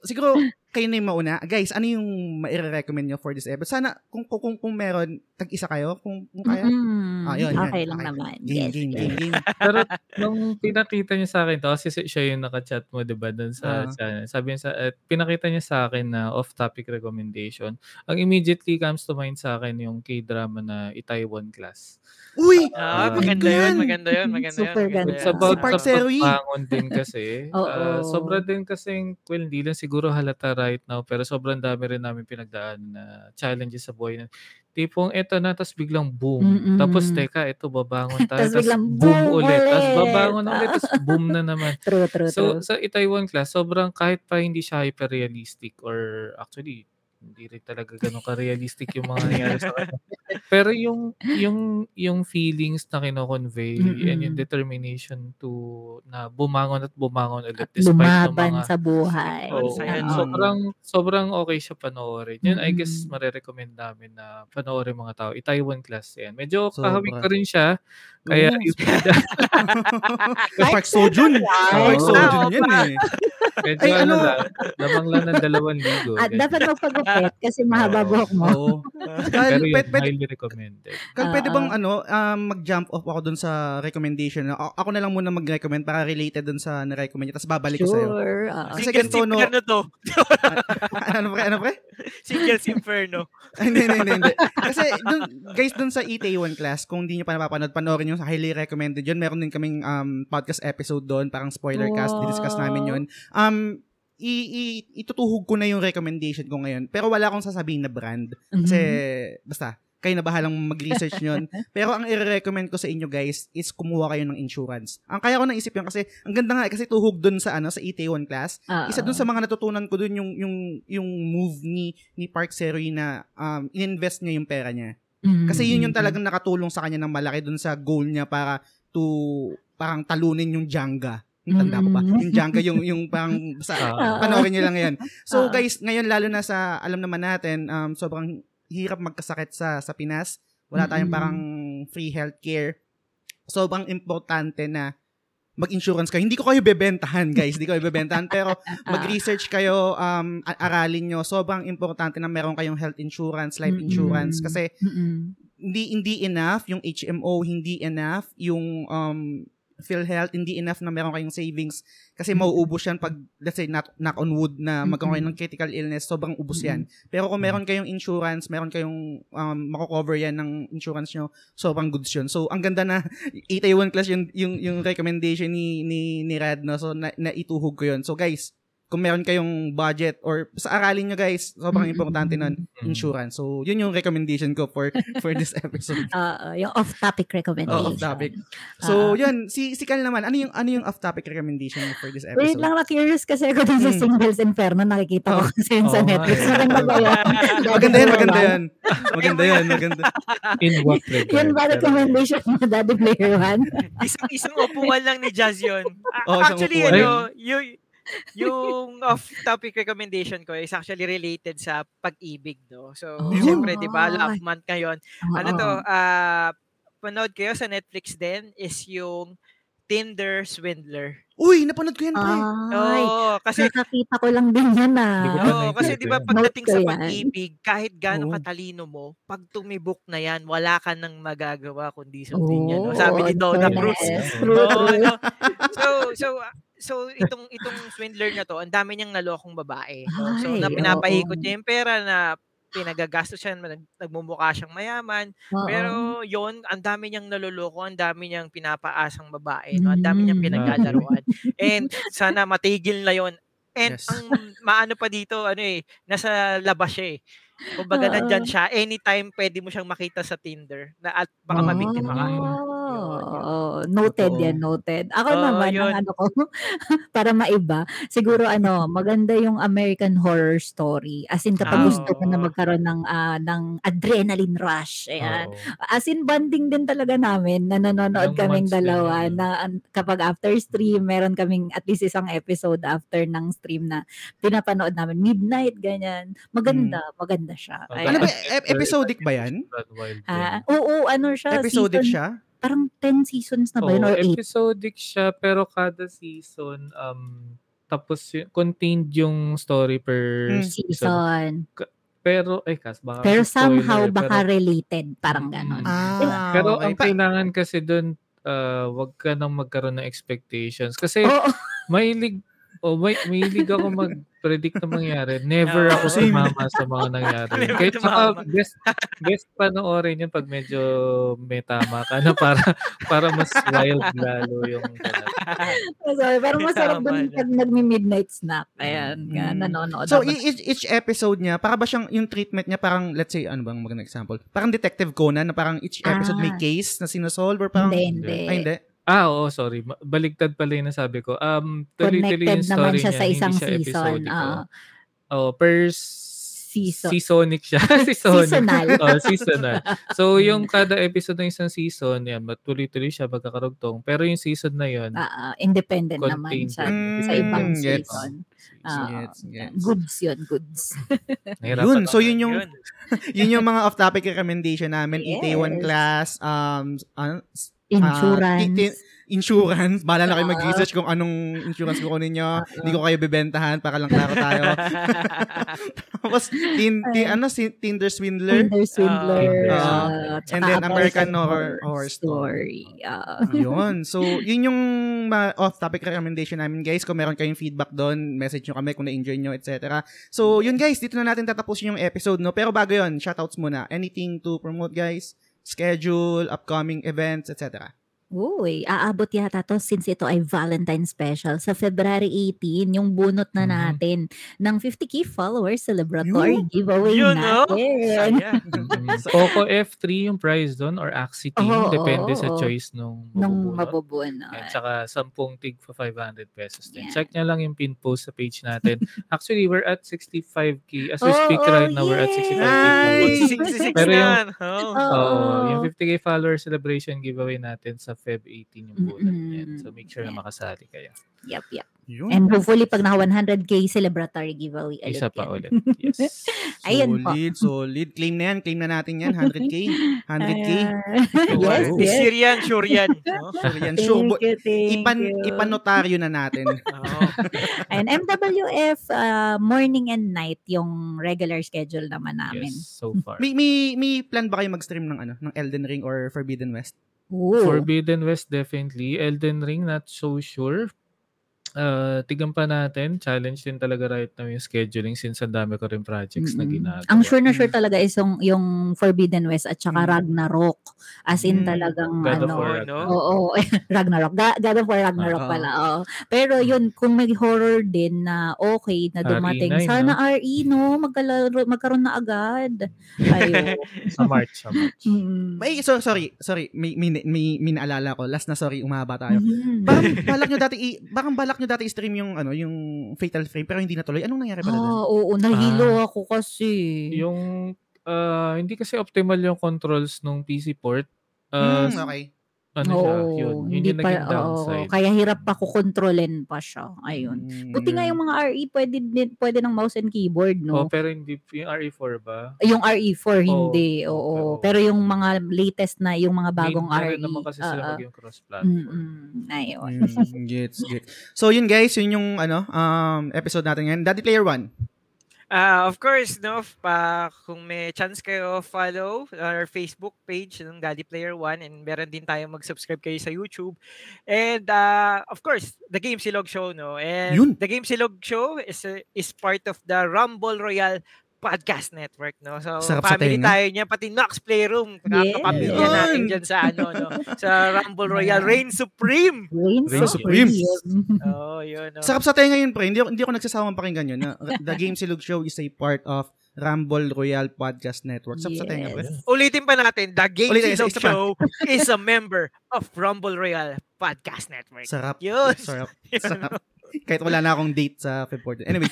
siguro, kayo na yung mauna. Guys, ano yung maire-recommend nyo for this episode? Sana, kung, kung, kung, kung meron, tag-isa kayo, kung, kung kaya. Mm-mm. Ah, yun, yun. okay lang Okay. naman. Game, yes, game, game, game. <laughs> Pero nung pinakita niya sa akin to, kasi si- siya yung nakachat mo, di ba, dun sa Ah. channel. Sabi niya sa, eh, pinakita niya sa akin na off-topic recommendation. Ang immediately comes to mind sa akin yung K-drama na Itaewon Class. Uy! ah, Ah, maganda yun, yan. maganda yun, maganda Super yun. maganda ganda. It's about Si Park sa pagbangon din kasi. <laughs> Oo. Ah, sobra din kasing, well, hindi lang siguro halata right now, pero sobrang dami rin namin pinagdaan na challenges sa buhay. Na, tipong eto na tapos biglang boom. Mm-mm. Tapos teka, ito babangon <laughs> tayo tapos biglang boom boom ulit. Tapos ulit. babangon ulit Oo. tapos <laughs> boom na naman. True, true, So true. sa Itaewon Class, sobrang kahit pa hindi siya hyper-realistic or actually hindi rin talaga ganun ka-realistic yung mga nangyari sa kanya. Pero yung yung yung feelings na kino-convey and yung determination to na bumangon at bumangon ulit At despite ng lumaban mga sa buhay. Oo, Saya Oo. sobrang sobrang okay siya panoorin. Yun I guess Mm. mare-recommend namin na panoorin mga tao. Itaewon Class yan. Medyo Sobra. kahawig ko rin siya. Kaya <laughs> yung Park Sojun. Park Oo. Sojun yan eh. Medyo Ay, ano, ano- lang, lamang lang ng dalawang ligo. At ganyan. dapat magpagupit kasi mahaba buhok mo. Oo. Kal, Pero yun, pwede, pwede, highly recommended. Kal, pwede Oo. bang ano, um, mag-jump off ako dun sa recommendation. A- ako na lang muna mag-recommend para related dun sa na-recommend niya. Tapos babalik ko sa'yo. Sure. oo. Kasi ganito, no? Inferno to. <laughs> ano pre? Ano pre? Singles Inferno. <laughs> hindi, hindi, hindi, hindi. Kasi dun, guys, dun sa ETA1 class, kung hindi nyo pa napapanood, panoorin nyo, highly recommended yun. Meron din kaming um, podcast episode doon, parang spoiler cast, Wow. didiscuss namin yun. Um, i- i- itutuhog ko na yung recommendation ko ngayon. Pero wala akong sasabihin na brand. Kasi, Mhm. basta, kayo na bahalang mag-research nyon. <laughs> Pero ang i-recommend ko sa inyo guys is kumuha kayo ng insurance. Ang kaya ko nang isip yun kasi ang ganda nga eh, kasi tuhog dun sa ano sa ETA1 class. Oo. Isa dun sa mga natutunan ko dun yung yung yung move ni ni Park Seroy na um, ininvest niya yung pera niya. Mhm. Kasi yun yung talagang nakatulong sa kanya ng malaki dun sa goal niya para to parang talunin yung Jenga. Tanda ko pa. Mm. Yung Jenga yung yung parang sa Ah, panoorin niyo lang ngayon. So Oo. guys, ngayon lalo na sa alam naman natin um sobrang hirap magkasakit sa sa Pinas. Wala tayong Mm-mm. parang free healthcare. Sobrang importante na mag-insurance kayo. Hindi ko kayo bebentahan, guys. Hindi ko kayo bebentahan. Pero <laughs> mag-research kayo, um, aralin nyo. Sobrang importante na meron kayong health insurance, life Mm-mm. insurance. Kasi hindi hindi enough yung HMO, hindi enough yung um PhilHealth, hindi enough na meron kayong savings kasi mauubos yan pag, let's say, knock, knock on wood na magkaroon kayo ng critical illness, sobrang ubos yan. Pero kung meron kayong insurance, meron kayong um, mako-cover yan ng insurance nyo, sobrang goods yun. So, ang ganda na 81 class yung, yung, yung recommendation ni, ni, ni Rad, no? So, na, naituhog ko yun. So, guys, kung meron kayong budget or sa aralin nyo guys, sobrang importante nun, Mm. insurance. So, yun yung recommendation ko for <laughs> for this episode. <laughs> Oo, yung off-topic recommendation. Oh, off topic. So, yun, si si Kal naman, ano yung ano yung off topic recommendation mo for this Wait episode? lang, na-curious kasi ako dun sa Mm. Singles Inferno. Nakikita ko Oh. kasi yun sa nga Netflix. Maganda ba yun? <laughs> maganda yan, Daddy maganda yan. Maganda yan, maganda. in what regard? Yun ba recommendation mo, Daddy Player One? isang isang upuan lang ni Jazz yun. Oh, isang actually, upuan. ano, yung, yung off-topic recommendation ko is actually related sa pag-ibig, no? So, Oh. siyempre, di ba, love month ngayon. Ano to, ah, panood kayo sa Netflix din is yung Tinder Swindler. Uy, napanood ko yan, pre. Ay, Oo, kasi nakakita ko lang din yan ah. Oo, kasi nakikita 'di ba pagdating sa pag-ibig, kahit gaano Oo. katalino mo, pag tumibok na 'yan, wala ka nang magagawa kundi sundin 'yan, no? Oo, Sabi ni Donna. Cruz. True. ano. So, so so itong itong swindler na 'to, ang dami niyang nalokong babae, no? So, Ay, na pinapaikot oo. niya yung pera na pinagagastos siya, nag, nagmumukha siyang mayaman, Oo. pero yon ang dami niyang naloloko, ang dami niyang pinapaasang babae, no? Ang dami niyang Mm. pinaglalaruan. And <laughs> sana matigil na yon. And Yes. ang maano pa dito, ano eh, nasa labas siya eh. Kumbaga Oo. nandyan siya, anytime pwede mo siyang makita sa Tinder na at baka mabiktima ka. Oh, Yun, yun. noted Totoo. yan, noted. Ako Oo, naman, yun. ang ano ko, <laughs> para maiba, siguro ano, maganda yung American Horror Story. As in, kapag Ah, gusto mo na oo. magkaroon ng, ah, ng adrenaline rush. Ayan. Oo. As in, bonding din talaga namin na nanonood Ilang kaming months din dalawa yun. na an- kapag after stream, meron kaming at least isang episode after ng stream na pinapanood namin. Midnight, ganyan. Maganda, maganda siya. Okay. Ano ba, e- episodic ba yan? Ah, oo, ano siya. Episodic season- siya? Parang 10 seasons na ba yun Oo, or 8? episodic siya pero kada season um tapos y- contained yung story per Hmm. season. season. Pero ay kas baka Pero spoiler, somehow baka pero, related, parang Mm. ganon. Ah, pero okay. ang kailangan kasi doon uh, wag ka nang magkaroon ng expectations kasi Oo, mahilig oh may mahilig ako mag predict na mangyari. <laughs> Never ako sumama sa mga <laughs> nangyari. Kahit saka best, best panoorin yun pag medyo may tama ka na para, <laughs> para mas wild lalo yung ganap. Sorry, pero masarap na. pag nagmi-midnight snack. Ayan, Mm. kaya nanonood So, each, each episode niya, para ba siyang, yung treatment niya, parang, let's say, ano bang magandang example? Parang Detective Conan, na parang each episode may Ah. case na sinosolve, or parang, hindi, hindi. ay, hindi. Ah, oo, sorry. Ma- Baligtad pala yung nasabi ko. Um, tuloy-tuloy Connected yung naman story siya niya, sa hindi isang siya season. episodic, ah. oo. Oh, per Season. Seasonic siya. <laughs> <laughs> Seasonic. Seasonal. <laughs> oh, seasonal. So, yung kada episode ng isang season, yan, tuloy-tuloy siya magkakarugtong. Pero yung season na yun, Ah, ah, independent naman Contained siya yun. sa ibang Mm, gets. season. Ah, Gets, gets. Goods yun, goods. Yun, so yun yung, Yun. yun yung mga off-topic recommendation namin, Yes. Itaewon class, um, ano, Insurance. ti- ti- insurance. Bahala na kayo mag-research kung anong insurance kukunin nyo. Hindi ko kayo bebentahan para lang klaro tayo. <laughs> Tapos, tin, tin, ano, si Tinder Swindler. Tinder Swindler. Ah, ah, and then American Horror- Horror Story. ah. Yun. So, <laughs> yun yung off-topic recommendation namin, guys. Kung meron kayong feedback doon, message nyo kami kung na-enjoy nyo, etc. So, yun, guys. Dito na natin tatapusin yung episode, no? Pero bago yun, shoutouts muna. Anything to promote, guys? Schedule, upcoming events, etc. Uy, aabot yata to since ito ay Valentine special sa February 18, yung bunot na Mhm. natin ng 50k followers celebratory giveaway Yun, natin. Sayang. Mm, Poco F3 yung prize doon or Axie Team. Oo, Depende oo, sa oo. choice nung Nung mabubunot. mabubunot. At saka 10 tig for 500 pesos din. Yeah. Check nyo lang yung pin post sa page natin. <laughs> Actually, we're at 65k. As we Oo, speak right now, we're at 65k. Nice! followers. 66 Pero yung- na. Oh. Oo. Oo, yung 50k follower celebration giveaway natin sa Feb 18 yung bunot Mm-mm. yan. So make sure na Yeah. makasali kayo. Yep, yep. Yun. And hopefully pag naka 100k celebratory giveaway ulit Isa pa yan. ulit. <laughs> Yes. Ayun po. solid, solid. Claim na yan. Claim na natin yan. 100k. 100k. <laughs> Ayan. yes, Wow. This yes. year yan, sure yan. <laughs> No? So, yan. Thank Sure. bo- you, thank Ipan, you. ipanotaryo na natin. Oo. And MWF, uh, morning and night yung regular schedule naman namin. Yes, so far. May, may, may plan ba kayo mag-stream ng ano ng Elden Ring or Forbidden West? Ooh. Forbidden West definitely. Elden Ring not so sure. Uh, tignan pa natin. Challenge din talaga right now yung scheduling since ang dami ko rin projects na Mm-mm. ginagawa. Ang sure na sure Mm. talaga is yung, yung Forbidden West at saka Mm. Ragnarok. As in Mm. talagang God of ano. War, no? Oo, <laughs> Ragnarok. Ga- God of War Ragnarok Oo. pala. Oo. Pero yun, kung may horror din na okay na dumating, RE9, sana RE, no? Magkalaro, magkaroon na agad. <laughs> Ayun. Sa March. Sa March. Mm. May so, sorry, sorry, may may, may, may naalala ko. Last na sorry, umahaba tayo. Mhm. Parang <laughs> balak nyo dati i, parang balak nyo dati i-stream yung ano, yung Fatal Frame pero hindi natuloy. Anong nangyari pala doon? Ah, oo, nahilo ako kasi. Yung uh, hindi kasi optimal yung controls nung PC port. Uh, Hmm, okay. Ano siya, Oo, yun. Yun hindi yung pa, naging oo, downside. kaya hirap pa kukontrolin pa siya. Ayun. Hmm, Buti nga yung mga RE pwede din- pwede ng mouse and keyboard, Oh, no? pero hindi, yung RE4 ba? yung RE4 hindi, Oo, oo. oo. Pero yung mga latest na, yung mga bagong RE. rin naman kasi sila ah, maging cross-platform. mm-mm, ayun. Mm, gets, gets. So yun guys, yun yung ano, um episode natin ngayon. Daddy Player 1. Ah, of course, no, pa, kung may chance kayo follow our Facebook page ng Daddy Player One and meron din tayo mag-subscribe kayo sa YouTube. And uh, of course, the Game Silog Show, no. And Yun. the Game Silog Show is uh, is part of the Rumble Royale Podcast Network, no. So Sarap sa family tenga. tayo niya pati Nox Playroom, Yes. kapamilya natin Yun. diyan sa ano, no, sa Rumble Royale Reign Supreme. Reign Reign Supreme. Oh, yun, no. Sarap sa tenga yun, pre. Hindi ako, hindi ako nagsasawang pakinggan yun. Na, The Game Silog Show is a part of Rumble Royal Podcast Network. Sarap sa tenga, pre. Yes. Ulitin pa natin, The Game Ulitin, isa- Silog isa pa. Show is a member of Rumble Royale Podcast Network. Sarap. Yun. Sarap. <laughs> Sarap. Kahit wala na akong date sa Feb 14. Anyway,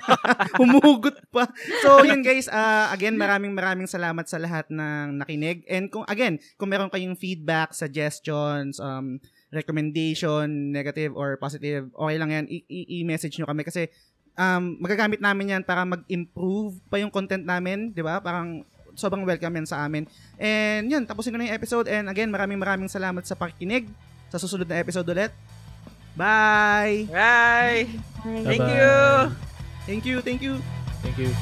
<laughs> humugot pa. So, yun guys, uh, again, maraming maraming salamat sa lahat ng nakinig. And kung, again, kung meron kayong feedback, suggestions, um, recommendation, negative or positive, okay lang yan, i-message nyo kami kasi um, magagamit namin yan para mag-improve pa yung content namin, di ba? Parang sobrang welcome yan sa amin. And yun, tapusin ko na yung episode. And again, maraming maraming salamat sa pakikinig. Sa susunod na episode ulit. Bye! Bye! Thank Bye-bye. you! Thank you, thank you. Thank you.